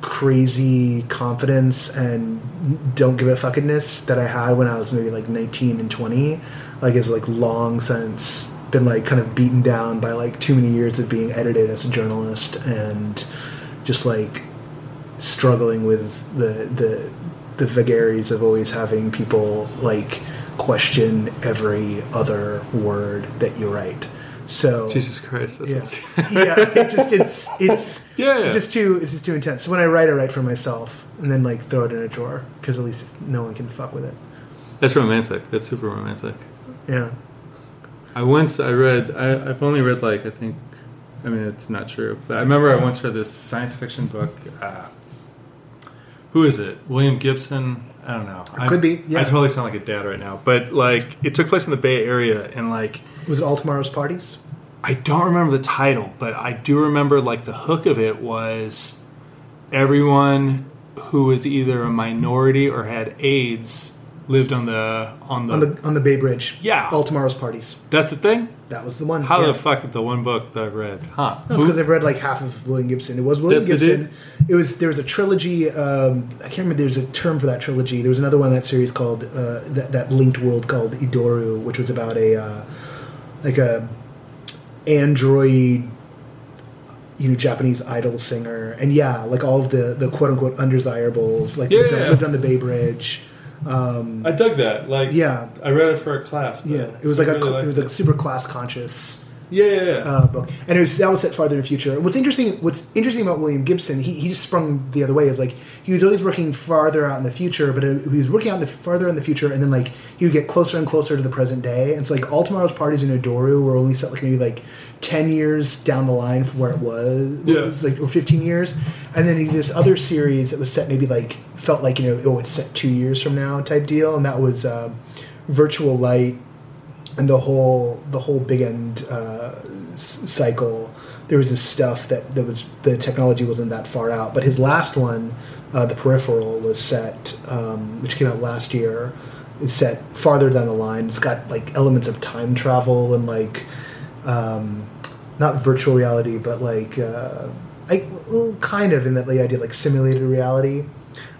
crazy confidence and don't give a fuckingness that I had when I was maybe like nineteen and twenty, like is like long since been like kind of beaten down by like too many years of being edited as a journalist and just like struggling with the the the vagaries of always having people like question every other word that you write. So Jesus Christ. That's yeah, yeah. It just it's it's Yeah, yeah. It's just too it's just too intense. So when I write, I write for myself and then like throw it in a drawer because at least no one can fuck with it. That's romantic. That's super romantic. Yeah. I once I read. I, I've only read like I think. I mean, it's not true, but I remember I once read this science fiction book. Uh, who is it? William Gibson. I don't know. I'm- could be, yeah. I totally sound like a dad right now, but like it took place in the Bay Area, and like Was it all tomorrow's parties? I don't remember the title, but I do remember like the hook of it was everyone who was either a minority or had AIDS lived on the on the. On the on the Bay Bridge. Yeah. All tomorrow's parties. that's the thing. That was the one. How yeah. the fuck the one book that I've read? Huh? That's because I've read like half of William Gibson. It was William That's Gibson. It was there was a trilogy. Um, I can't remember. There's a term for that trilogy. There was another one in that series called uh, that that linked world called Idoru, which was about a uh, like a android, you know, Japanese idol singer, and yeah, like all of the the quote unquote undesirables, like Yeah, lived, on, lived on the Bay Bridge. Um, I dug that. Like, yeah, I read it for a class. but yeah. It was like I a really it was like super class conscious yeah, yeah, yeah. uh, book, and it was that was set farther in the future. And what's interesting, what's interesting about William Gibson, he, he just sprung the other way. Is like he was always working farther out in the future, but it, he was working out the farther in the future, and then like he would get closer and closer to the present day. And so like all tomorrow's parties in Idoru were only set like maybe like ten years down the line from where it was. Yeah. it was like or fifteen years, and then he this other series that was set maybe like felt like you know oh it's set two years from now type deal, and that was uh, Virtual Light and the whole the whole big end uh, s- cycle. There was this stuff that that was the technology wasn't that far out, but his last one, uh, the peripheral, was set, um, which came out last year, is set farther down the line. It's got like elements of time travel and like um, not virtual reality, but like uh, I well, kind of in that the idea like simulated reality.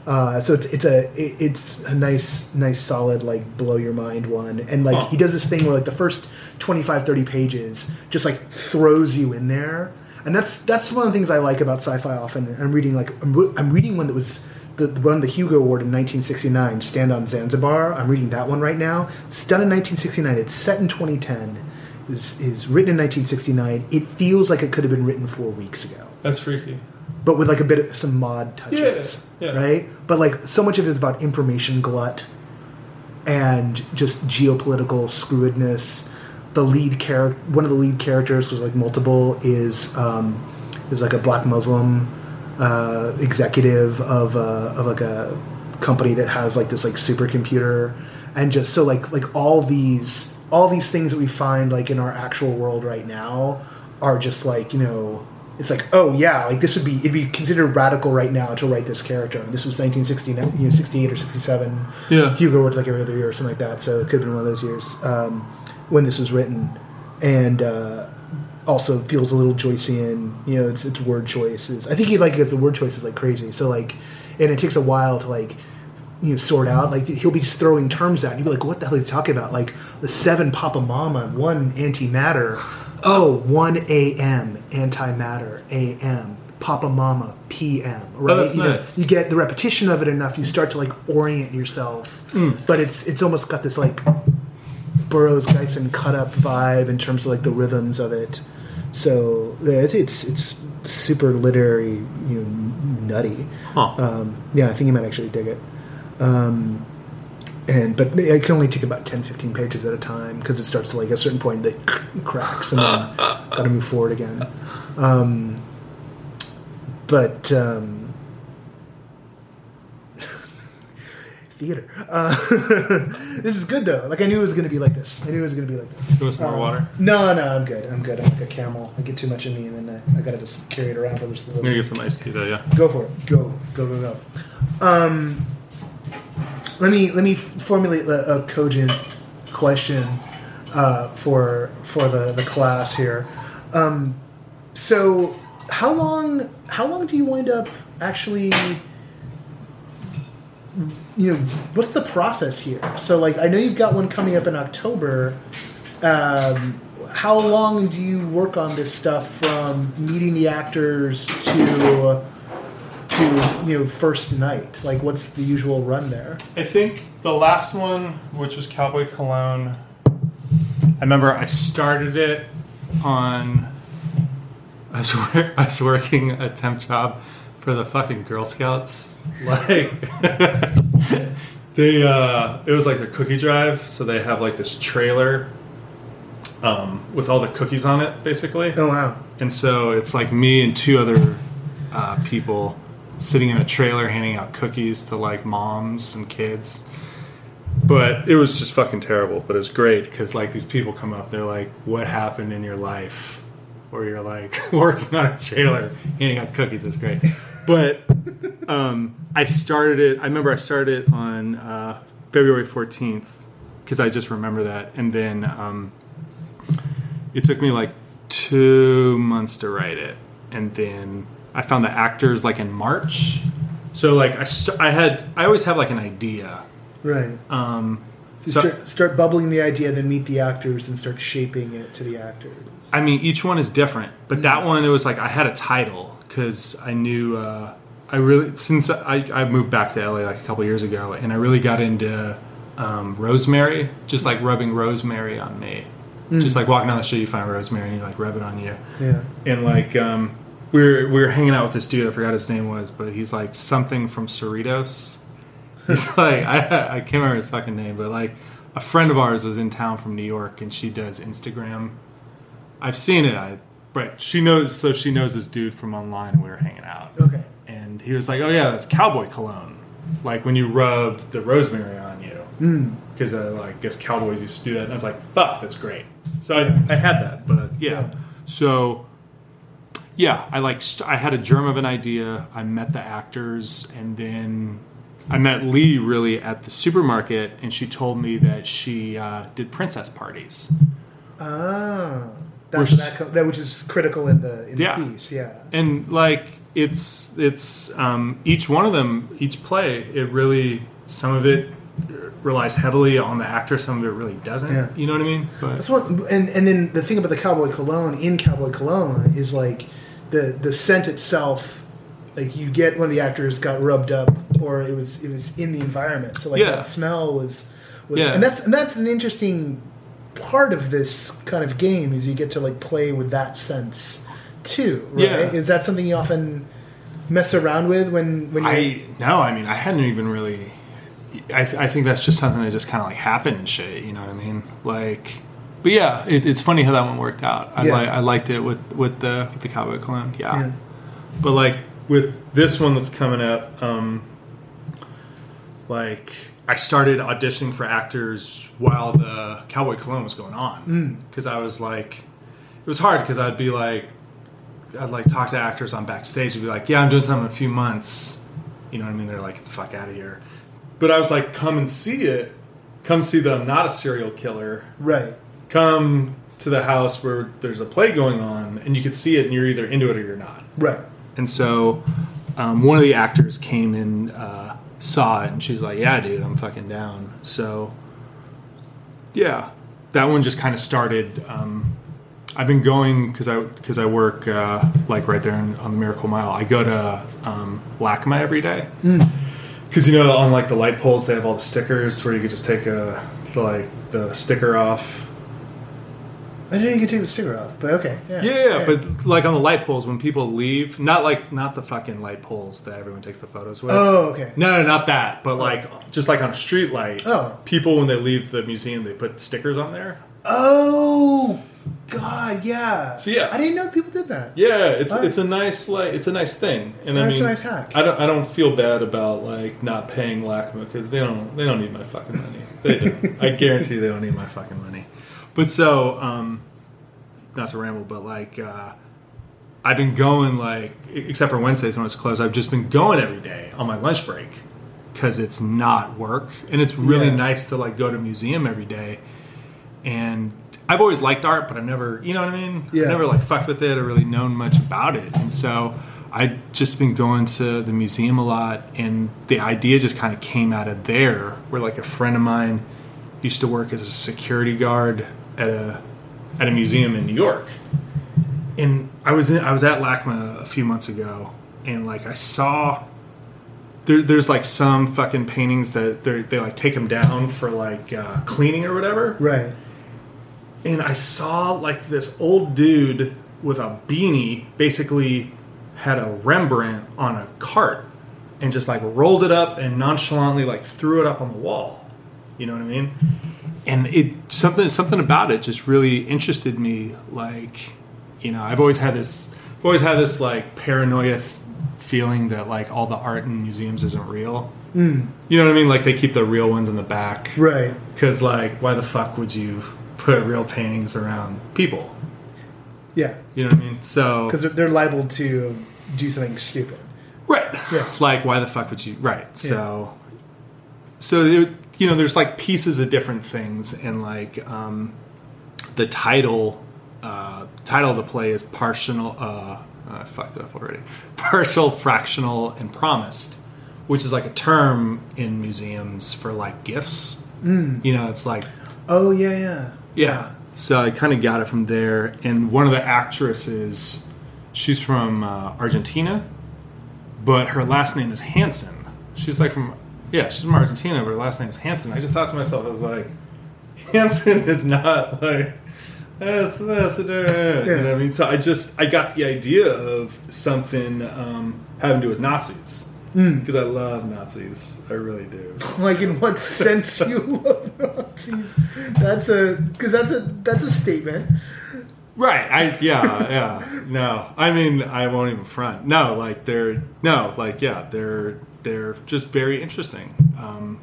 Uh, so it's it's a it- it's a nice nice solid like blow your mind one. And like Huh. he does this thing where like the first 25 30 pages just like throws you in there. And that's that's one of the things I like about sci-fi often. I'm reading like I'm, re- I'm reading one that was the, the one the Hugo Award in 1969 Stand on Zanzibar. I'm reading that one right now. It's done in 1969 it's set in 2010 is is written in 1969 it feels like it could have been written four weeks ago. That's freaky. But with like a bit of some mod touches, Yeah, yeah. right? But like so much of it is about information glut and just geopolitical screwedness. The lead character, one of the lead characters, was like multiple, is um, is like a black Muslim uh, executive of a, of like a company that has like this like supercomputer, and just so like like all these all these things that we find like in our actual world right now are just like you know it's like oh yeah like this would be it'd be considered radical right now to write this character this was 1969 you know 68 or 67 Yeah. hugo awards like every other year or something like that so it could have been one of those years um, when this was written and uh, also feels a little joycean you know it's, it's word choices i think he like gets the word choices like crazy so like and it takes a while to like you know, sort out. Like he'll be just throwing terms out, and you'll be like, "What the hell are you talking about?" Like the seven Papa Mama, one antimatter. Oh, one AM antimatter, AM. Papa Mama PM, right? that's you, know, nice. you get the repetition of it enough, you start to like orient yourself. But it's it's almost got this like Burroughs Gysin cut up vibe in terms of like the rhythms of it. So it's it's, it's super literary, you know, nutty. Huh. Um, yeah, I think you might actually dig it. Um, and but it can only take about 10, 15 pages at a time because it starts to like at a certain point that cracks and then got to move forward again. Um, but um, theater. Uh, this is good though. Like I knew it was going to be like this. I knew it was going to be like this. Give us more Um, water. No, no, I'm good. I'm good. I'm like a camel. I get too much in me, and then I, I gotta just carry it around for the rest of the I'm gonna get some iced tea though. Yeah. Go for it. Go, go, go, go. Um, let me let me formulate a, a cogent question uh, for for the the class here. Um, so, how long how long do you wind up actually? You know, what's the process here? So, like, I know you've got one coming up in October. Um, how long do you work on this stuff from meeting the actors to to you know first night? Like, what's the usual run there? I think the last one, which was Cowboy Cologne, I remember I started it on. I was, wor- I was working a temp job for the fucking Girl Scouts. Like, they, uh, it was like their cookie drive, so they have like this trailer um, with all the cookies on it, basically. Oh wow! And so it's like me and two other uh, people sitting in a trailer handing out cookies to like moms and kids. But it was just fucking terrible. But it was great because like these people come up, they're like, "What happened in your life?" Or you're like working on a trailer, handing out cookies. It's great. But um, I started it. I remember I started it on uh, February 14th because I just remember that, and then. Um, it took me like two months to write it and then i found the actors like in march so like i, st- I had i always have like an idea Right. um So so- start, start bubbling the idea, then meet the actors, and start shaping it to the actors. i mean each one is different but that one it was like i had a title because i knew uh i really since i i moved back to la like a couple years ago and i really got into um, rosemary just like rubbing rosemary on me just like walking down the street you find rosemary and you like rub it on you Yeah. and like um, we were we were hanging out with this dude. I forgot his name was, but he's like something from Cerritos. He's like I I can't remember his fucking name, but like a friend of ours was in town from New York, and she does Instagram. I've seen it, I but she knows so she knows this dude from online, and we were hanging out. Okay. And he was like, "Oh yeah, that's cowboy cologne, like when you rub the rosemary on you." Because uh, like, I guess cowboys used to do that, and I was like, "Fuck, that's great." So I, I had that, but yeah. Yeah. So yeah, I like st- I had a germ of an idea. I met the actors, and then I met Lee really at the supermarket, and she told me that she uh, did princess parties. Ah, that's We're what s- that, that which is critical in the in Yeah. the piece. Yeah. and like it's it's um, each one of them each play it really some of it relies heavily on the actor some of it really doesn't Yeah. you know what i mean but That's what, and and then the thing about the cowboy cologne in cowboy cologne is like the the scent itself. Like you get one of the actors got rubbed up, or it was it was in the environment. So like Yeah. that smell was, was Yeah. and that's and that's an interesting part of this kind of game is you get to like play with that sense too. Right? Yeah. Is that something you often mess around with when when you're i no i mean i hadn't even really i, th- I think that's just something that just kind of like happened and shit you know what i mean like but yeah it, it's funny how that one worked out. I Yeah. like i liked it with with the with the cowboy cologne yeah. Yeah. but like with this one that's coming up um like i started auditioning for actors while the cowboy cologne was going on. Because i was like it was hard because i'd be like i'd like talk to actors on backstage and be like yeah i'm doing something in a few months. You know what i mean? They're like get the fuck out of here. But i was like come and see it. Come see that i'm not a serial killer. Right? Come to the house where there's a play going on and you could see it and you're either into it or you're not Right. and so um, one of the actors came and uh, saw it, and she's like, "Yeah, dude, I'm fucking down." So yeah, that one just kind of started um, I've been going because I because I work uh, like right there in, on the Miracle Mile. I go to um, LACMA every day because you know on like the light poles they have all the stickers where you could just take a like the sticker off. I didn't could take the sticker off, but okay. Yeah, Yeah, but like on the light poles when people leave, not like not the fucking light poles that everyone takes the photos with. Oh, okay. No, no, not that. But like, just like on a street light, Oh. people when they leave the museum, they put stickers on there. Oh, God, yeah. So, yeah. I didn't know people did that. Yeah, it's What? it's a nice like it's a nice thing, and I That's a nice hack. I don't I don't feel bad about like not paying LACMA because they don't they don't need my fucking money. They don't. I guarantee they don't need my fucking money. But so, um, not to ramble, but like uh, I've been going like except for Wednesdays when it's closed, I've just been going every day on my lunch break because it's not work, and it's really Yeah. nice to like go to a museum every day. And I've always liked art, but I never, you know what I mean? Yeah. I never like fucked with it or really known much about it. And so I just been going to the museum a lot, and the idea just kind of came out of there. Where like a friend of mine used to work as a security guard at a at a museum in New York, and I was in, I was at LACMA a few months ago, and like I saw. There, there's like some fucking paintings that they they like take them down for like uh, cleaning or whatever Right. and I saw like this old dude with a beanie basically had a Rembrandt on a cart and just like rolled it up and nonchalantly like threw it up on the wall. You know what I mean? And it something something about it just really interested me. Like, you know, I've always had this I've always had this like paranoia th- feeling that like all the art in museums isn't real. Mm. You know what I mean? Like they keep the real ones in the back. Right. Because, like, why the fuck would you put real paintings around people? Yeah. You know what I mean? So, Because they're, they're liable to do something stupid. right. Yeah. Like, why the fuck would you? Right. So, so there, you know, there's like pieces of different things, and like um, the title, uh, title of the play is partial. Uh, I fucked it up already. Partial, fractional, and promised, which is like a term in museums for like gifts. Mm. You know, it's like Oh, yeah, yeah. Yeah. So I kind of got it from there. And one of the actresses, she's from uh, Argentina, but her last name is Hansen. She's like from, yeah, she's from Argentina, but her last name is Hansen. I just thought to myself, I was like, Hansen is not like, that's, that's a, you know what I mean? So I just, I got the idea of something um, having to do with Nazis. Because I love Nazis. I really do. Like, in what sense do you love Nazis? That's a, cause that's a, that's a statement. Right. I yeah, yeah. No. I mean, I won't even front. No, like they're no, like yeah, they're they're just very interesting. Um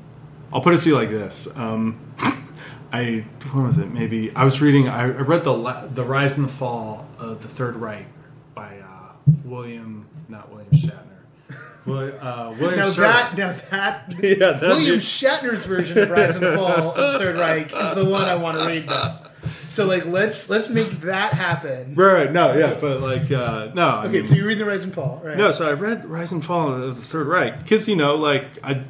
I'll put it to you like this. Um I when was it? Maybe I was reading I I read the La- the Rise and the Fall of the Third Reich by uh William not William Shatner. Uh, William Now Shatner. that, now that, yeah, William Shatner's version of Rise and Fall of the Third Reich is the one I want to read. Now. So, like, let's let's make that happen. Right, no, yeah, but like, uh, no. I Okay, mean- so you're reading the Rise and Fall, right? No, so I read Rise and Fall of the Third Reich because you know, like I,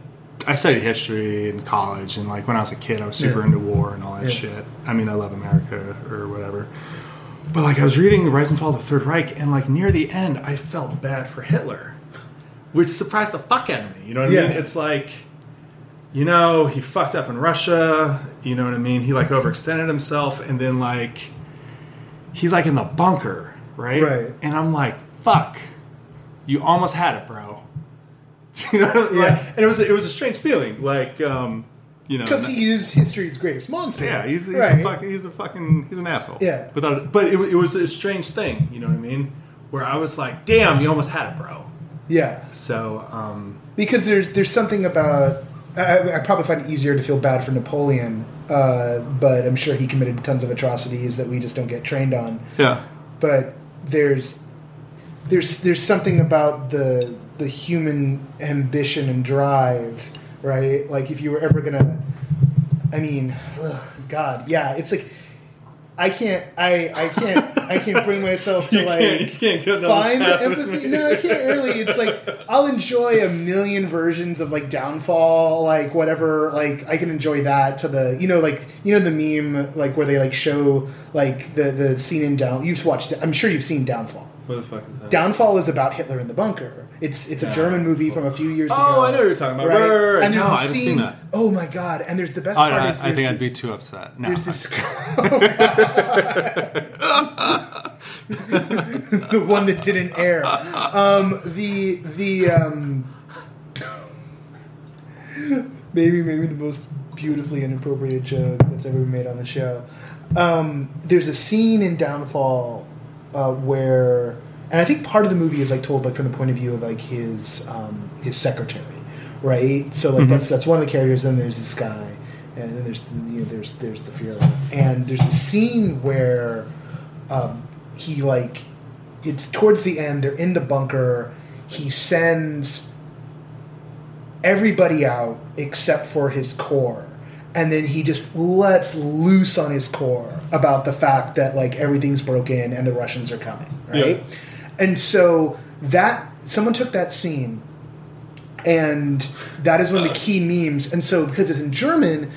I studied history in college, and like when I was a kid, I was super Yeah. into war and all that Yeah. shit. I mean, I love America or whatever. But like I was reading The Rise and Fall of the Third Reich, and like near the end, I felt bad for Hitler, which surprised the fuck out of me. You know what I mean? It's like, you know, he fucked up in Russia. You know what I mean? He like overextended himself, and then like he's like in the bunker, right? Right. And I'm like, fuck, you almost had it, bro. you know, like, Yeah. and it was it was a strange feeling, like um, you know, Because he is history's greatest monster. yeah, he's, he's right. a fucking he's a fucking he's an asshole. Yeah. without but it, it was a strange thing, you know what I mean? Where I was like, damn, you almost had it, bro. Yeah, So um, because there's there's something about I, I probably find it easier to feel bad for Napoleon, uh, but I'm sure he committed tons of atrocities that we just don't get trained on. yeah, But there's there's there's something about the the human ambition and drive, right? Like if you were ever gonna, I mean, ugh, God, yeah, it's like I can't. I I can't. I can't bring myself to like can't- can't find path empathy. No, I can't really. It's like I'll enjoy a million versions of like Downfall, like whatever. Like I can enjoy that to the you know like you know the meme like where they like show like the the scene in Down. You've watched. I'm sure you've seen Downfall. What the fuck is that? Downfall is about Hitler in the bunker. It's it's a German movie from a few years ago. Oh, I know what you're talking about. Right, right, right. And there's No, the I haven't scene, seen that. Oh my god! And there's the best Oh, part no, is I there's think I'd this- be too upset. No, there's this the one that didn't air. Um, the the um, maybe maybe the most beautifully inappropriate joke that's ever been made on the show. Um, there's a scene in Downfall uh, where, and I think part of the movie is like told like from the point of view of like his um, his secretary, right? So like that's that's one of the characters. Then there's this guy, and then there's you know there's there's the Fuhrer, and there's a scene where um, he like it's towards the end. They're in the bunker. He sends everybody out except for his core and then he just lets loose on his core about the fact that like everything's broken and the russians are coming right and so that someone took that scene and that is one of the key memes. And so because it's in german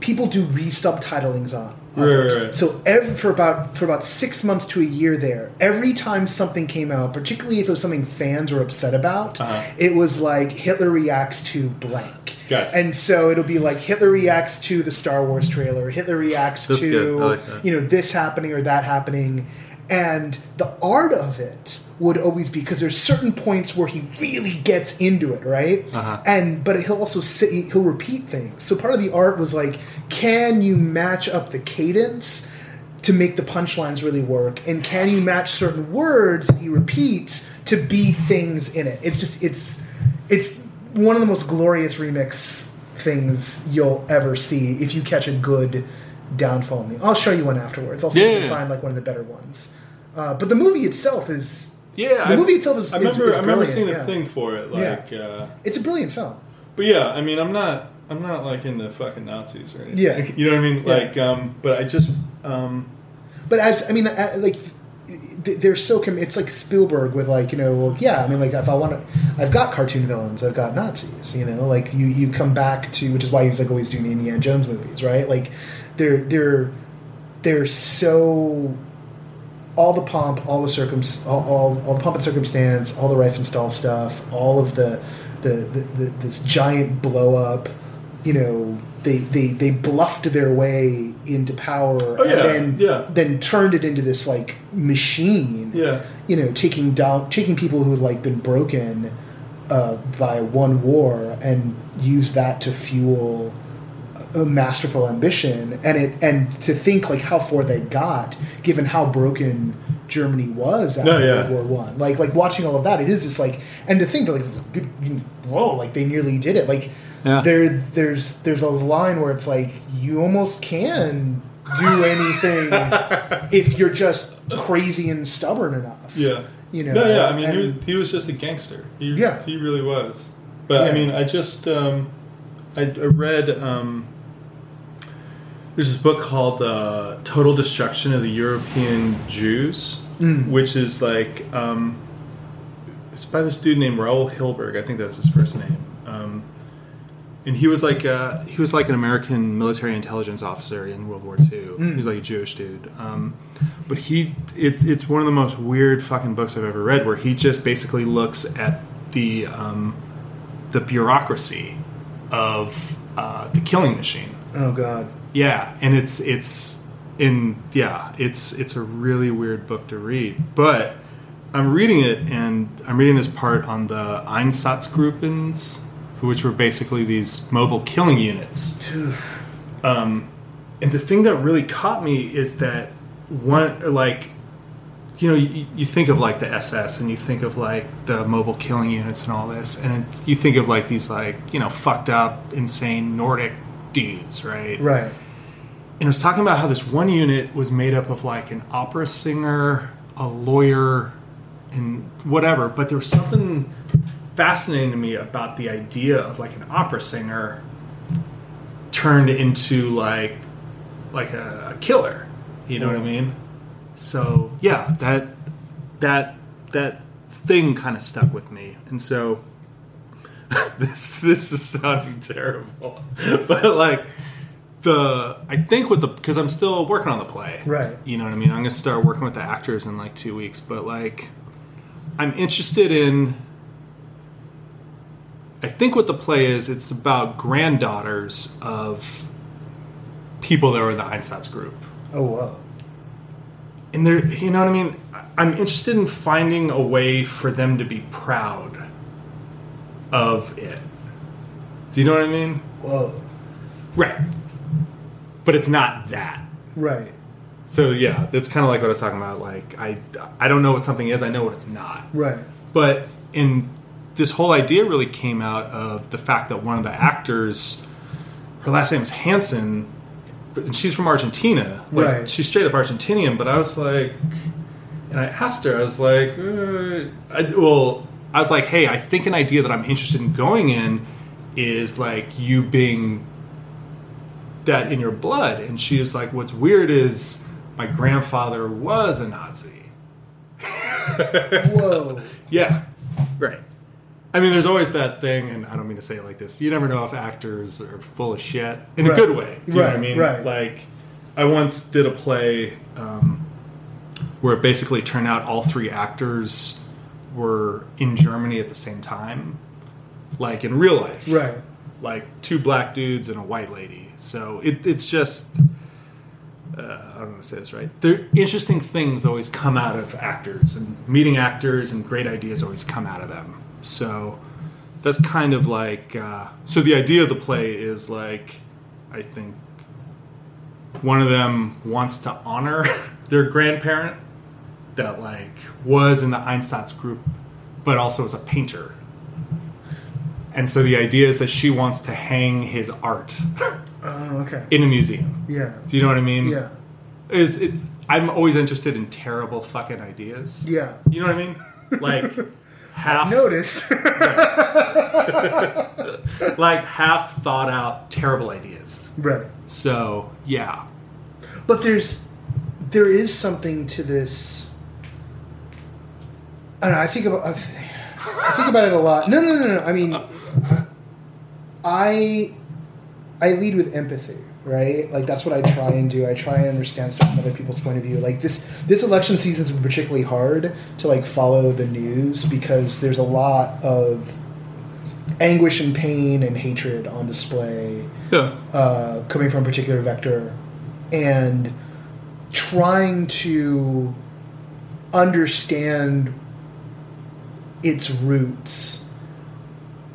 people do re-subtitlings on Right, right, right. so every, for about for about six months to a year there every time something came out particularly if it was something fans were upset about Uh-huh. it was like hitler reacts to blank. Gotcha. and so it'll be like hitler reacts to the star wars trailer hitler reacts That's to like you know this happening or that happening. And the art of it would always be because there's certain points where he really gets into it right? Uh-huh. and but he'll also say he'll repeat things. So part of the art was like can you match up the cadence to make the punchlines really work? And can you match certain words that he repeats to be things in it? It's just it's it's one of the most glorious remix things you'll ever see if you catch a good downfall me. I'll show you one afterwards. I'll see if Yeah, i yeah, can yeah. find like one of the better ones. Uh, but the movie itself is Yeah, The I- movie itself is- I is- remember. is I remember seeing yeah. thing for it. Yeah. Like, uh, it's a brilliant film but yeah, I mean, I'm not. I'm not like into fucking Nazis or anything. Yeah. you know what I mean. Yeah. Like, um, but I just. Um, But as I mean, uh, like th- they're so com- it's like Spielberg with like you know, well, yeah. I mean, like if I want to, I've got cartoon villains, I've got Nazis. You know, like you you come back to which is why he's like always doing the Indiana Jones movies, right? Like they're they're they're so all the pomp, all the circum, all, all, all the pomp and circumstance, all the Riefenstahl stuff, all of the the, the, the this giant blow up. You know, they, they they bluffed their way into power Oh, yeah, and then yeah. then turned it into this like machine. Yeah. You know, taking down taking people who had like been broken uh, by one war and use that to fuel a masterful ambition and it and to think like how far they got given how broken Germany was after No, yeah. World War One. Like like watching all of that, it is just like and to think that like good, whoa, like they nearly did it. Like Yeah. there there's there's a line where it's like you almost can do anything if you're just crazy and stubborn enough. yeah. You know, No, yeah. I mean, he was, he was just a gangster. He, Yeah. He really was. But I mean, I just. Um, I, I read. Um, there's this book called uh, "Total Destruction of the European Jews," Mm. which is like um, it's by this dude named Raul Hilberg. I think that's his first name. Um, And he was like uh, he was like an American military intelligence officer in World War II. He was like a Jewish dude. Um, but he it, it's one of the most weird fucking books I've ever read, where he just basically looks at the um, the bureaucracy of uh, the killing machine. oh god. Yeah, and it's it's in yeah, it's it's a really weird book to read. But I'm reading it and I'm reading this part on the Einsatzgruppens, which were basically these mobile killing units. um, and the thing that really caught me is that one like you know you, you think of like the SS and you think of like the mobile killing units and all this and you think of like these like you know fucked up insane Nordic dudes, right? Right. and it was talking about how this one unit was made up of like an opera singer, a lawyer, and whatever. But there was something fascinating to me about the idea of like an opera singer turned into like like a, a killer, You know what I mean? So yeah, that that that thing kind of stuck with me, and so this this is sounding terrible, but like the I think with the because I'm still working on the play, Right. You know what I mean? I'm gonna start working with the actors in like two weeks, but like I'm interested in. I think what the play is, it's about granddaughters of people that were in the Einsatzgruppen Oh wow. And there you know what i mean i'm interested in finding a way for them to be proud of it do you know what i mean Whoa. right but it's not that Right. so yeah that's kind of like what i was talking about like i i don't know what something is i know what it's not Right. but in this whole idea really came out of the fact that one of the actors her last name is hansen and she's from argentina like, Right. she's straight up argentinian but i was like and i asked her i was like uh, I, well i was like hey i think an idea that i'm interested in going in is like you being that in your blood and she was like what's weird is my grandfather was a nazi Whoa. yeah, right. I mean, there's always that thing, and I don't mean to say it like this. You never know if actors are full of shit in a good way. Do you know what I mean? right. Like, I once did a play um, where it basically turned out all three actors were in Germany at the same time, like in real life. Right. Like two black dudes and a white lady. So it, it's just. Uh, I don't want to say this right. There, interesting things always come out of actors, and meeting actors and great ideas always come out of them. So that's kind of like. Uh, so the idea of the play is like, I think one of them wants to honor their grandparent that like was in the Einsatzgruppen, but also was a painter. And so the idea is that she wants to hang his art Oh, okay. in a museum. Yeah. Do you know what I mean? Yeah. It's it's I'm always interested in terrible fucking ideas. Yeah. You know what I mean? Like half Noticed. like half thought out terrible ideas. right. So yeah. But there's there is something to this. I don't know. I think about I think about it a lot. No, no, no, no. I mean, I I lead with empathy, right? Like that's what I try and do. I try and understand stuff from other people's point of view. Like this this election season's been particularly hard to like follow the news because there's a lot of anguish and pain and hatred on display Yeah. uh, coming from a particular vector and trying to understand its roots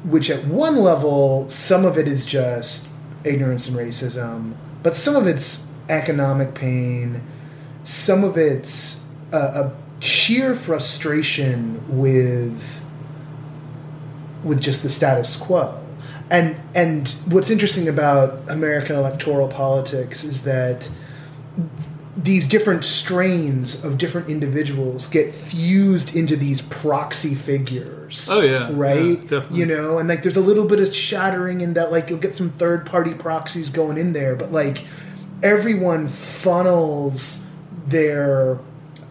which at one level some of it is just ignorance and racism but some of it's economic pain some of it's a, a sheer frustration with with just the status quo. And and what's interesting about American electoral politics is that these different strains of different individuals get fused into these proxy figures. Oh, yeah. Right? Yeah, you know, and like there's a little bit of shattering in that like you'll get some third party proxies going in there, but like everyone funnels their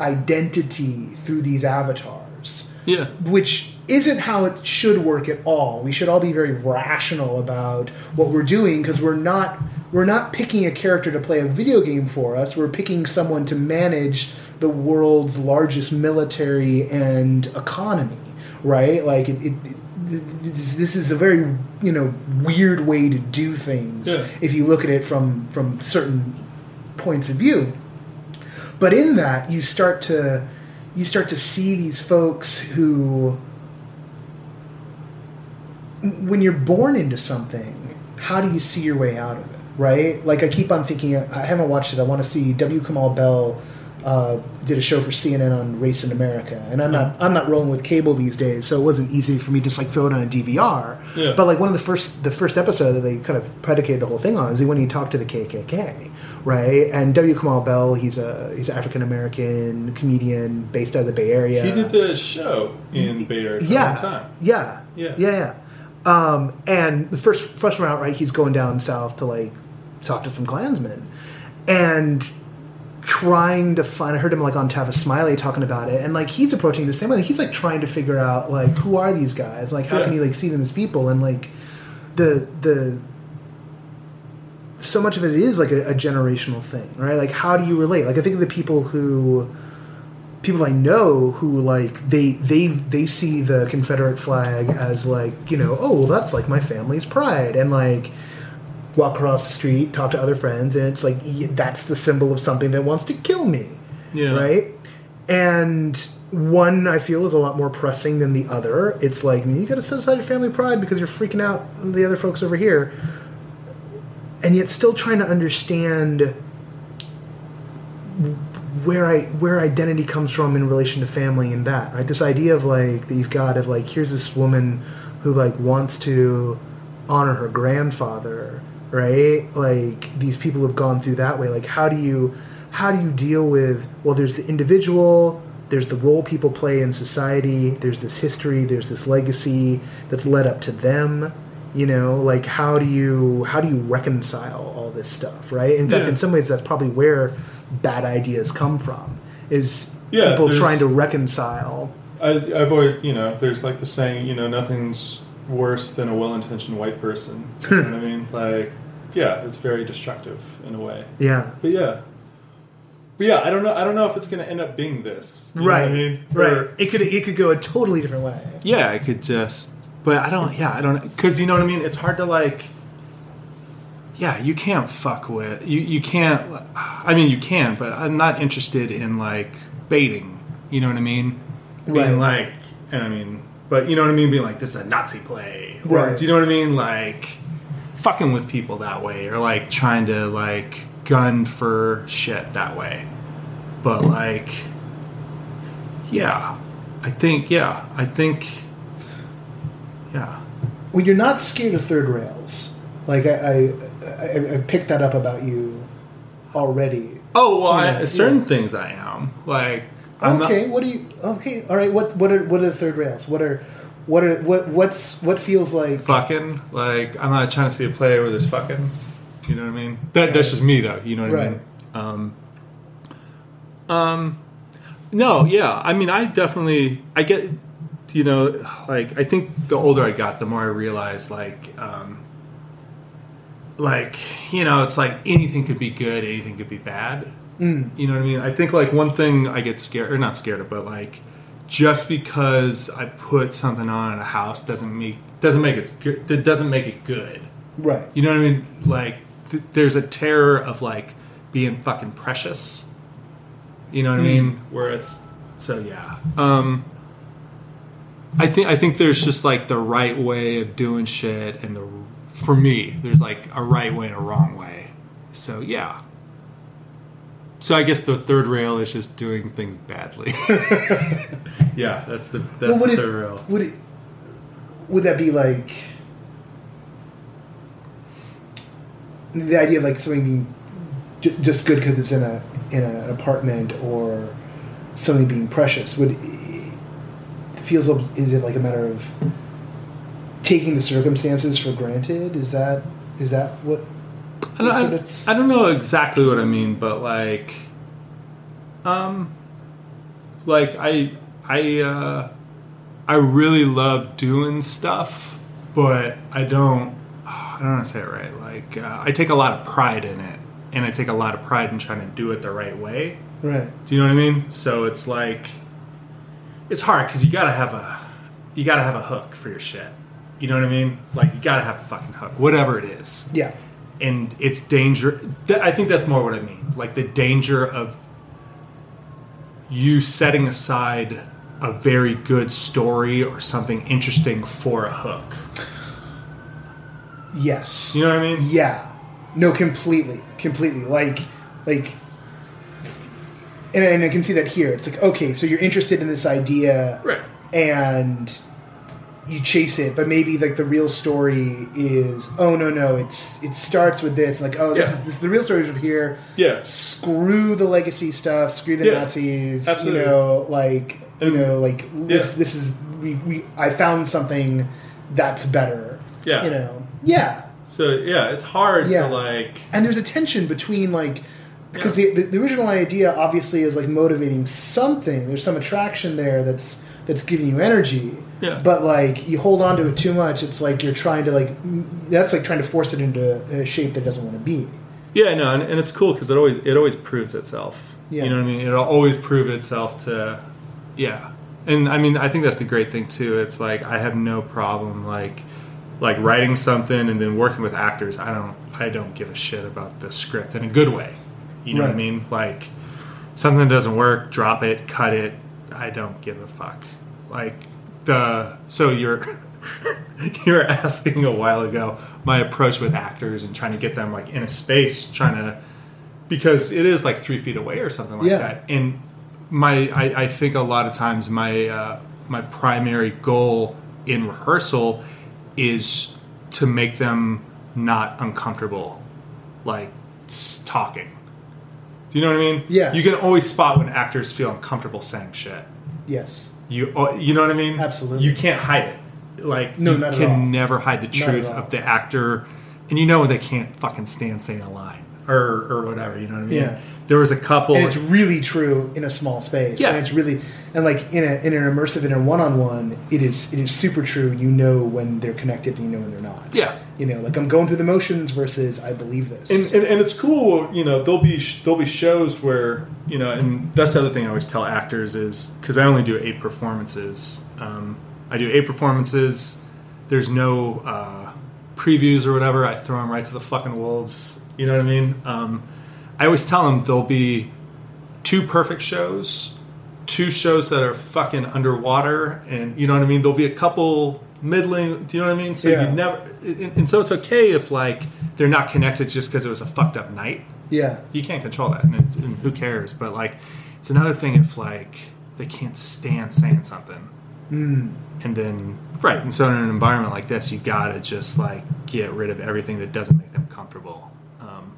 identity through these avatars Yeah. which isn't how it should work at all. We should all be very rational about what we're doing because we're not we're not picking a character to play a video game for us. We're picking someone to manage the world's largest military and economy, right? Like it, it, it this is a very you know weird way to do things Yeah. if you look at it from from certain points of view. But in that, you start to you start to see these folks who when you're born into something, how do you see your way out of it? Right? Like I keep on thinking. I haven't watched it. I want to see. W. Kamau Bell uh, did a show for CNN on race in America, and I'm not I'm not rolling with cable these days, so it wasn't easy for me to just like throw it on a DVR. Yeah. But like one of the first the first episode that they kind of predicated the whole thing on is when he talked to the KKK, right? And W. Kamau Bell, he's a he's African American comedian based out of the Bay Area. He did the show in Bay Area yeah, time. yeah, Yeah. yeah, yeah. Um, and the first freshman out, right? He's going down south to like talk to some Klansmen, and trying to find. I heard him like on Tavis Smiley talking about it, and like he's approaching the same way. He's like trying to figure out like who are these guys? Like how Yeah. can he like see them as people? And like the the so much of it is like a, a generational thing, right? Like how do you relate? Like I think of the people who people I know who like they they they see the Confederate flag as like you know oh well that's like my family's pride and like walk across the street talk to other friends and it's like that's the symbol of something that wants to kill me Yeah. right? And one I feel is a lot more pressing than the other. It's like you got to set aside your family pride because you're freaking out the other folks over here. And yet still trying to understand where I where identity comes from in relation to family and that right? This idea of like that you've got of like here's this woman who like wants to honor her grandfather right? Like these people have gone through that way. Like how do you how do you deal with well there's the individual there's the role people play in society there's this history there's this legacy that's led up to them you know? Like how do you how do you reconcile all this stuff right? In fact Yeah. in some ways that's probably where bad ideas come from is Yeah, people trying to reconcile. I, I've always, you know, there's like the saying, you know, nothing's worse than a well-intentioned white person. You know what I mean? Like, yeah, it's very destructive in a way. yeah But yeah, but yeah, I don't know. I don't know if it's going to end up being this. You know right what I mean, right Or- it could it could go a totally different way yeah, I could just, but I don't. Yeah, I don't because you know what I mean. It's hard to like. Yeah, you can't fuck with you. You can't. I mean, you can, but I'm not interested in like baiting. You know what I mean? Being Right. like, and I mean, but you know what I mean? Being like, this is a Nazi play. Or, Right. Do you know what I mean? Like, fucking with people that way, or like trying to like gun for shit that way. But like, yeah, I think, yeah, I think, yeah. when you're not scared of third rails like I I, I, I picked that up about you already Oh well, I, certain yeah. things I am like. I'm not- okay what do you okay all right what what are what are the third rails what are what are what what's what feels like fucking like I'm not trying to see a play where there's fucking. You know what I mean? That that's just me though. You know what I mean? Um, um, no, yeah. I mean, I definitely I get. You know, like I think the older I got, the more I realized like. Um, like you know, it's like anything could be good, anything could be bad. Mm. You know what I mean? I think like one thing I get scared or not scared of, but like just because I put something on at a house doesn't make doesn't make it good. It doesn't make it good. right You know what I mean? Like th- there's a terror of like being fucking precious. You know what I mean? Where it's so yeah. Um I think I think there's just like the right way of doing shit and the for me there's like a right way and a wrong way. So yeah. So I guess the third rail is just doing things badly. yeah, that's the that's Well, would the it- third rail. would it would that be like the idea of like something being j- just good because it's in a in an apartment or something being precious would feels is it like a matter of taking the circumstances for granted is that is that what I don't, I- I don't know exactly what I mean, but like, um, like I, I, uh, I really love doing stuff, but I don't, I don't want to say it right. Like, uh, I take a lot of pride in it, and I take a lot of pride in trying to do it the right way. right Do you know what I mean? So it's like, it's hard because you gotta have a, you gotta have a hook for your shit. You know what I mean? Like, you gotta have a fucking hook, whatever it is yeah and it's danger th- i think that's more what i mean. Like the danger of you setting aside a very good story or something interesting for a hook. Yes. You know what i mean? Yeah, no, completely, completely. Like, like, and, and I can see that here. It's like, okay, so you're interested in this idea, right. and you chase it, but maybe like the real story is, oh no, no, it's it starts with this, like, oh, this Yeah. is this, the real story is here. yeah Screw the legacy stuff. Screw the Yeah, Nazis. absolutely. You know, like you know, like this. Yeah. This is we, we. I found something that's better. Yeah. You know. Yeah. so yeah it's hard to like and there's a tension between like because the, the, the original idea obviously is like motivating something. There's some attraction there that's that's giving you energy. Yeah. But like you hold on to it too much, it's like you're trying to like that's like trying to force it into a shape that doesn't want to be. Yeah, no, and, and it's cool because it always it always proves itself. Yeah. You know what I mean? It'll always prove itself to, yeah. And I mean, I think that's the great thing too. It's like I have no problem like like writing something and then working with actors. I don't I don't give a shit about the script in a good way. You know what I mean? Like something doesn't work, drop it, cut it. I don't give a fuck. Like the so you're you were asking a while ago my approach with actors and trying to get them like in a space, trying to because it is like three feet away or something like Yeah. that. And my I, I think a lot of times my uh, my primary goal in rehearsal is to make them not uncomfortable, like talking. Do you know what I mean? Yeah. You can always spot when actors feel uncomfortable saying shit. Yes. You oh, you know what I mean? Absolutely. You can't hide it. Like No, you not can never hide the truth of the actor, and you know they can't fucking stand saying a line or or whatever. You know what I mean? Yeah. There was a couple. And it's really true in a small space. Yeah. And it's really and like in a in an immersive in a one on one, it is it is super true. You know when they're connected and you know when they're not. yeah. You know, like I'm going through the motions versus I believe this. And, and, and it's cool, you know. There'll be sh- there'll be shows where you know, and that's the other thing I always tell actors is because I only do eight performances. Um, I do eight performances. There's no uh, previews or whatever. I throw them right to the fucking wolves. You know what I mean? Um, I always tell them there'll be two perfect shows, two shows that are fucking underwater, and you know what I mean. There'll be a couple middling. Do you know what I mean? So Yeah. you never, and, and so it's okay if like they're not connected just because it was a fucked up night. yeah. You can't control that, and, it, and who cares? But like, it's another thing if like they can't stand saying something, and then right, and so in an environment like this, you gotta just like get rid of everything that doesn't make them comfortable. Um,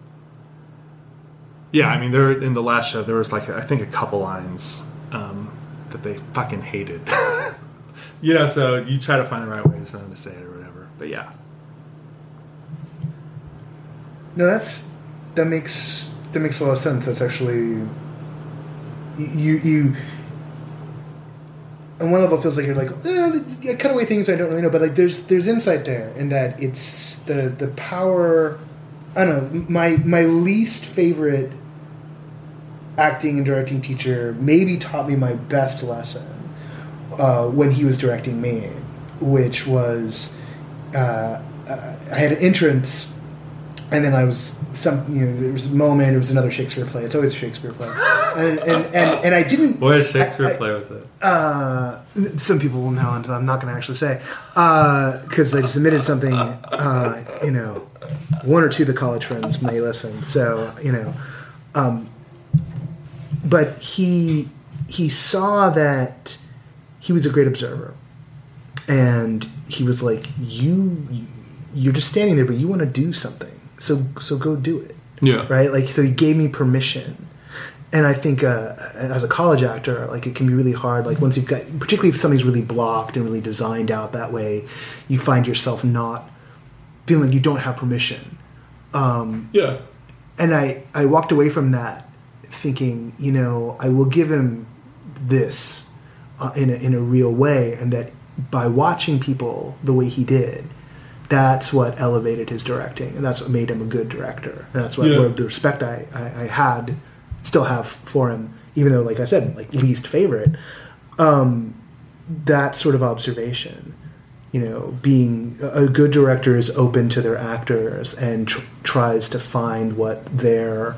yeah, I mean, there in the last show there was like I think a couple lines um, that they fucking hated. you know, so you try to find the right ways for them to say it or whatever. But yeah, No, that's that makes that makes a lot of sense. That's actually you you. On one level, it feels like you're like eh, I cut away things I don't really know, but like there's there's insight there, in that it's the the power. I don't know. My my least favorite acting and directing teacher maybe taught me my best lesson uh, when he was directing me, which was uh, uh, I had an entrance and then I was some you know there was a moment it was another Shakespeare play. It's always a Shakespeare play. And and, and, and I didn't what Shakespeare I- I- play was it? uh, some people will know and I'm not going to actually say because I just admitted something uh, you know one or two of the college friends may listen. So you know um, but he he saw that he was a great observer. And he was like you you're just standing there but you want to do something so so go do it. Yeah, right? Like so he gave me permission. And i think uh, as a college actor like it can be really hard like once you've got particularly if something's really blocked and really designed out that way you find yourself not feeling you don't have permission. Um, Yeah, and I, I walked away from that thinking, you know, I will give him this uh, in, a, in a real way, and that by watching people the way he did, that's what elevated his directing, and that's what made him a good director. And that's what, Yeah. the respect I, I, I had, still have for him, even though, like I said, like least favorite. Um, that sort of observation you know, being a good director is open to their actors and tr- tries to find what they're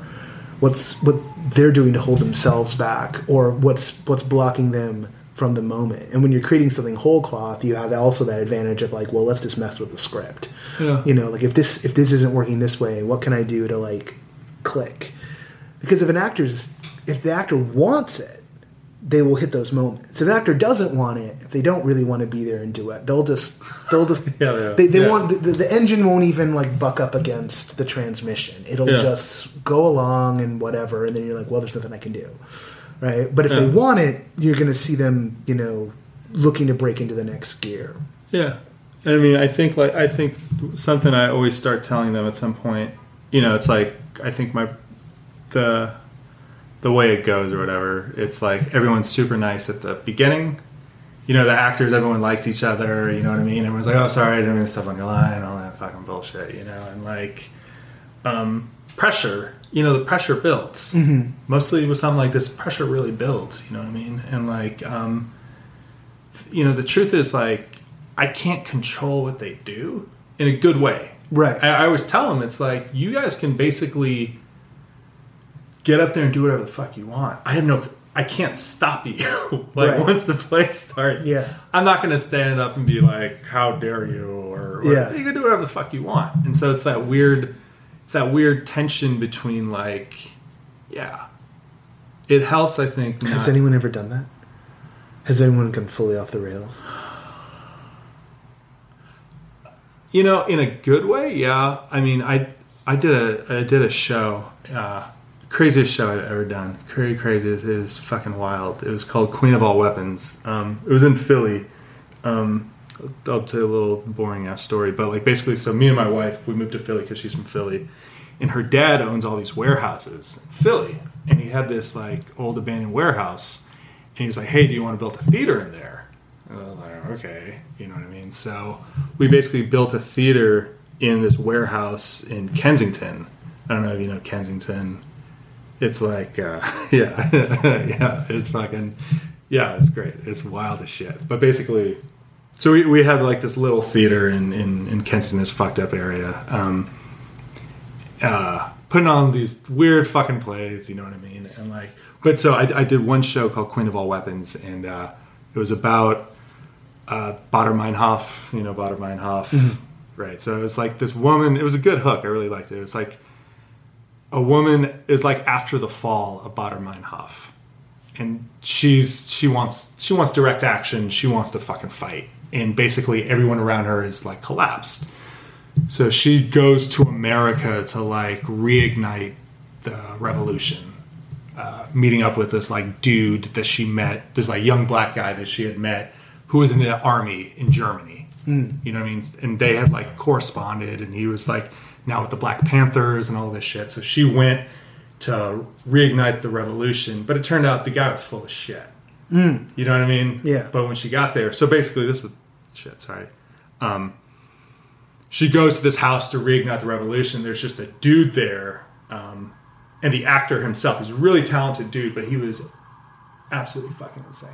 what's what they're doing to hold themselves back or what's what's blocking them from the moment. And when you're creating something whole cloth, you have also that advantage of like, well, let's just mess with the script. Yeah. You know, like if this if this isn't working this way, what can I do to like click? Because if an actor's if the actor wants it, they will hit those moments. If an actor doesn't want it, if they don't really want to be there and do it, they'll just they'll just Yeah, yeah. they, they Yeah. want the, the engine won't even like buck up against the transmission. It'll just go along and whatever, and then you're like, well, there's nothing I can do, right? But if they want it, you're going to see them, you know, looking to break into the next gear. Yeah, I mean, I think like I think something I always start telling them at some point. You know, it's like I think my the the way it goes or whatever. It's like everyone's super nice at the beginning. You know, the actors, everyone likes each other. You know what I mean? Everyone's like, "Oh, sorry, I didn't mean to step on your line," all that fucking bullshit. You know, and like um, pressure. You know, the pressure builds. Mostly with something like this, pressure really builds. You know what I mean? And like, um, you know, the truth is like, I can't control what they do in a good way. Right. I, I always tell them it's like you guys can basically get up there and do whatever the fuck you want. I have no, I can't stop you. like Right. once the play starts, Yeah. I'm not going to stand up and be like, "How dare you?" or, or Yeah. you can do whatever the fuck you want. And so it's that weird, it's that weird tension between like, yeah, it helps. I think. Has anyone ever done that? Has anyone gone fully off the rails? You know, in a good way, yeah. I mean, I I did a I did a show, uh, craziest show I've ever done. Crazy, crazy. It is fucking wild. It was called Queen of All Weapons. Um, it was in Philly. Um, I'll tell a little boring ass story, but like basically, so me and my wife we moved to Philly because she's from Philly, and her dad owns all these warehouses in Philly, and he had this like old abandoned warehouse, and he was like, "Hey, do you want to build a theater in there?" And I was like, "Okay," you know what I mean. So we basically built a theater in this warehouse in Kensington. I don't know if you know Kensington. It's like, uh, yeah, yeah, it's fucking, yeah, it's great. It's wild as shit. But basically, so we, we had like this little theater in, in, in Kensington, this fucked up area, um, uh, putting on these weird fucking plays, you know what I mean? And like, but so I, I did one show called Queen of All Weapons, and uh, it was about uh, Baader Meinhof, you know, Baader Meinhof, right? So it was like this woman, it was a good hook. I really liked it. It was like a woman, is like after the fall of Baader Meinhof and she's she wants she wants direct action she wants to fucking fight and basically everyone around her is like collapsed so she goes to america to like reignite the revolution uh, meeting up with this like dude that she met this like young black guy that she had met who was in the army in germany you know what i mean and they had like corresponded and he was like now with the black panthers and all this shit so she went to reignite the revolution, but it turned out the guy was full of shit. You know what I mean? Yeah. But when she got there, so basically, this is shit. Sorry. Um, she goes to this house to reignite the revolution. There's just a dude there, um, and the actor himself is a really talented dude, but he was absolutely fucking insane.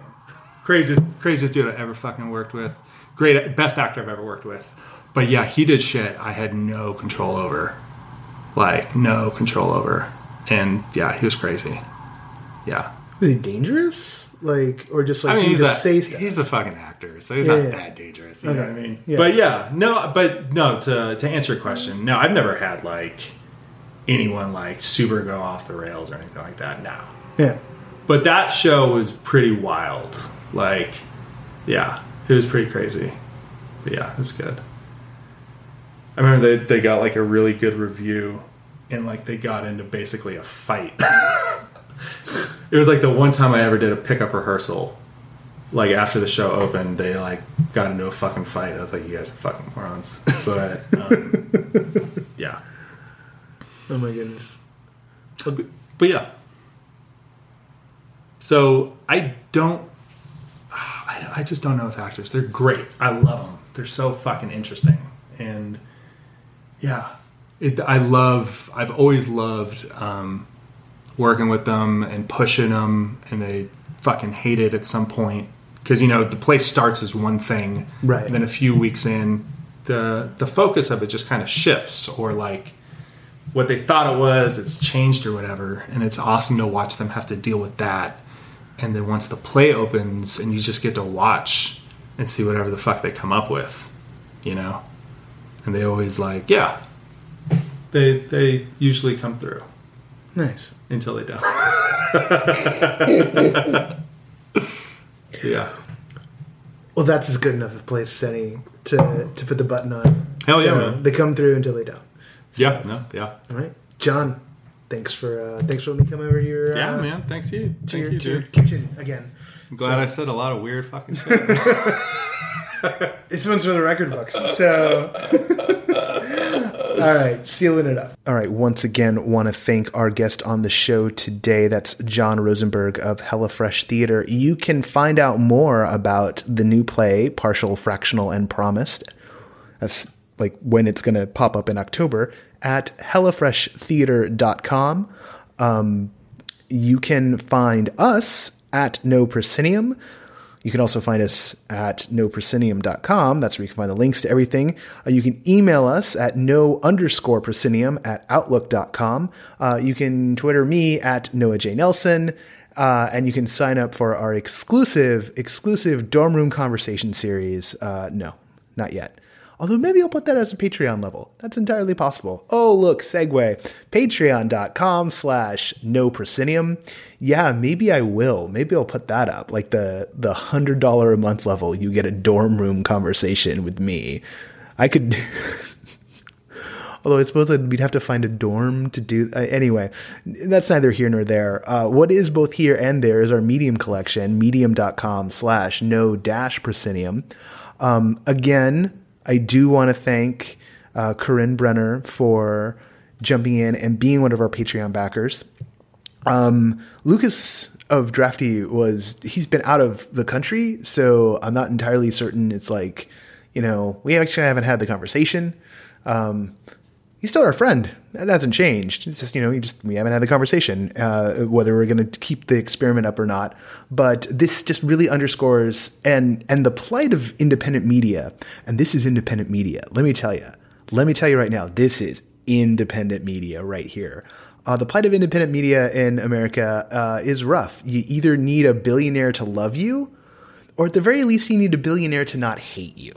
Craziest, craziest dude I ever fucking worked with. Great, best actor I've ever worked with. But yeah, he did shit I had no control over. Like no control over. And yeah, he was crazy. Yeah. Was he dangerous? Like, or just like I mean, he he's a, just say stuff? he's a fucking actor, so he's Yeah, not yeah. that dangerous. You know what I mean? Yeah. But yeah, no, but no. To to answer your question, no, I've never had like anyone like super go off the rails or anything like that. No, yeah. but that show was pretty wild. Like, yeah, it was pretty crazy. But yeah, it was good. I remember they they got like a really good review, and like they got into basically a fight. it was like the one time I ever did a pickup rehearsal. Like after the show opened, they like got into a fucking fight. I was like, "You guys are fucking morons." But um, yeah, Oh my goodness. but, but yeah. So I don't. I, I just don't know with actors. They're great. I love them. They're so fucking interesting. And yeah, it, I love. I've always loved um, working with them and pushing them, and they fucking hate it at some point because you know the play starts as one thing, Right. And then a few weeks in, the the focus of it just kind of shifts, or like what they thought it was, it's changed or whatever. And it's awesome to watch them have to deal with that. And then once the play opens and you just get to watch and see whatever the fuck they come up with, you know? And they always like, yeah. They they usually come through Nice. until they don't. yeah. Well, that's as good enough a place as any to to put the button on. Hell yeah, man. They come through until they don't. Yeah, no, yeah. All right, John. Thanks for uh, thanks for letting me come over to your Yeah, uh, man. Thanks you. to Thank your, you, to your kitchen again. I'm glad I said a lot of weird fucking shit. This one's for the record books. So All right, sealing it up. All right, once again, want to thank our guest on the show today. That's John Rosenberg of Hella Fresh Theater. You can find out more about the new play, Partial, Fractional, and Promised. That's like when it's going to pop up in October at hellafreshtheater.com. Um, you can find us at No Proscenium. You can also find us at noproscenium.com. That's where you can find the links to everything. Uh, you can email us at no underscore proscenium at outlook.com. Uh, you can Twitter me at Noah J. Nelson. Uh, and you can sign up for our exclusive, exclusive dorm room conversation series. Uh, no, not yet. Although maybe I'll put that as a Patreon level. That's entirely possible. Oh, look, segue. Patreon.com slash no proscenium. Yeah, maybe I will. Maybe I'll put that up. Like the the hundred dollar a month level, you get a dorm room conversation with me. I could Although I suppose we'd have to find a dorm to do. Uh, anyway, that's neither here nor there. Uh, what is both here and there is our Medium collection, medium.com slash no dash proscenium. Um, again, I do want to thank uh, Corinne Brenner for jumping in and being one of our Patreon backers. Um, Lucas of Drafty was he's been out of the country, so I'm not entirely certain. It's like you know we actually haven't had the conversation. Um, he's still our friend. That hasn't changed. It's just you know, we just we haven't had the conversation uh, whether we're going to keep the experiment up or not. But this just really underscores and and the plight of independent media. And this is independent media. Let me tell you. Let me tell you right now. This is independent media right here. Uh, the plight of independent media in America uh, is rough. You either need a billionaire to love you, or at the very least, you need a billionaire to not hate you.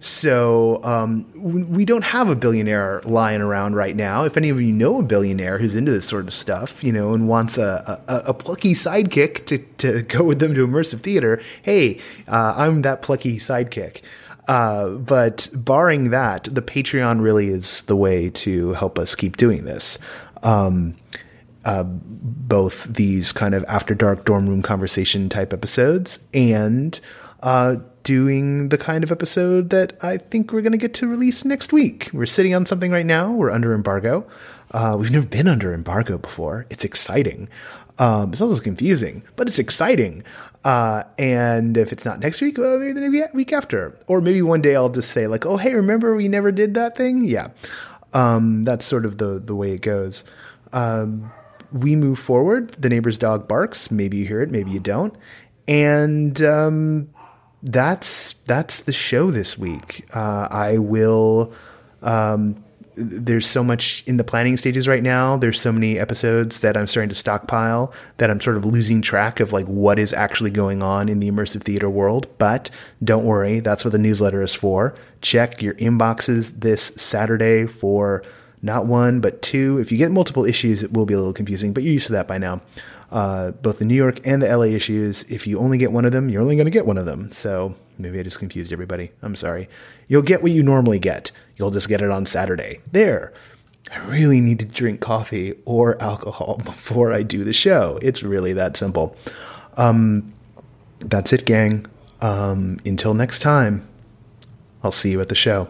So um, we don't have a billionaire lying around right now. If any of you know a billionaire who's into this sort of stuff, you know, and wants a, a, a plucky sidekick to, to go with them to immersive theater, hey, uh, I'm that plucky sidekick. Uh, but barring that, the Patreon really is the way to help us keep doing this. Um, uh, both these kind of after dark dorm room conversation type episodes and uh, doing the kind of episode that I think we're going to get to release next week. We're sitting on something right now. We're under embargo. Uh, we've never been under embargo before. It's exciting. Um, it's also confusing, but it's exciting. Uh, and if it's not next week, well, maybe the week after, or maybe one day I'll just say like, "Oh, hey, remember we never did that thing?" Yeah, um, that's sort of the the way it goes. Um, we move forward. The neighbor's dog barks. Maybe you hear it, maybe you don't, and um, that's that's the show this week. Uh, I will. Um, there's so much in the planning stages right now. There's so many episodes that I'm starting to stockpile that I'm sort of losing track of like what is actually going on in the immersive theater world. But don't worry, that's what the newsletter is for. Check your inboxes this Saturday for not one but two. If you get multiple issues, it will be a little confusing, but you're used to that by now uh, both the New York and the LA issues. If you only get one of them, you're only going to get one of them. So maybe I just confused everybody. I'm sorry. You'll get what you normally get. You'll just get it on Saturday. There. I really need to drink coffee or alcohol before I do the show. It's really that simple. Um, that's it, gang. Um, until next time, I'll see you at the show.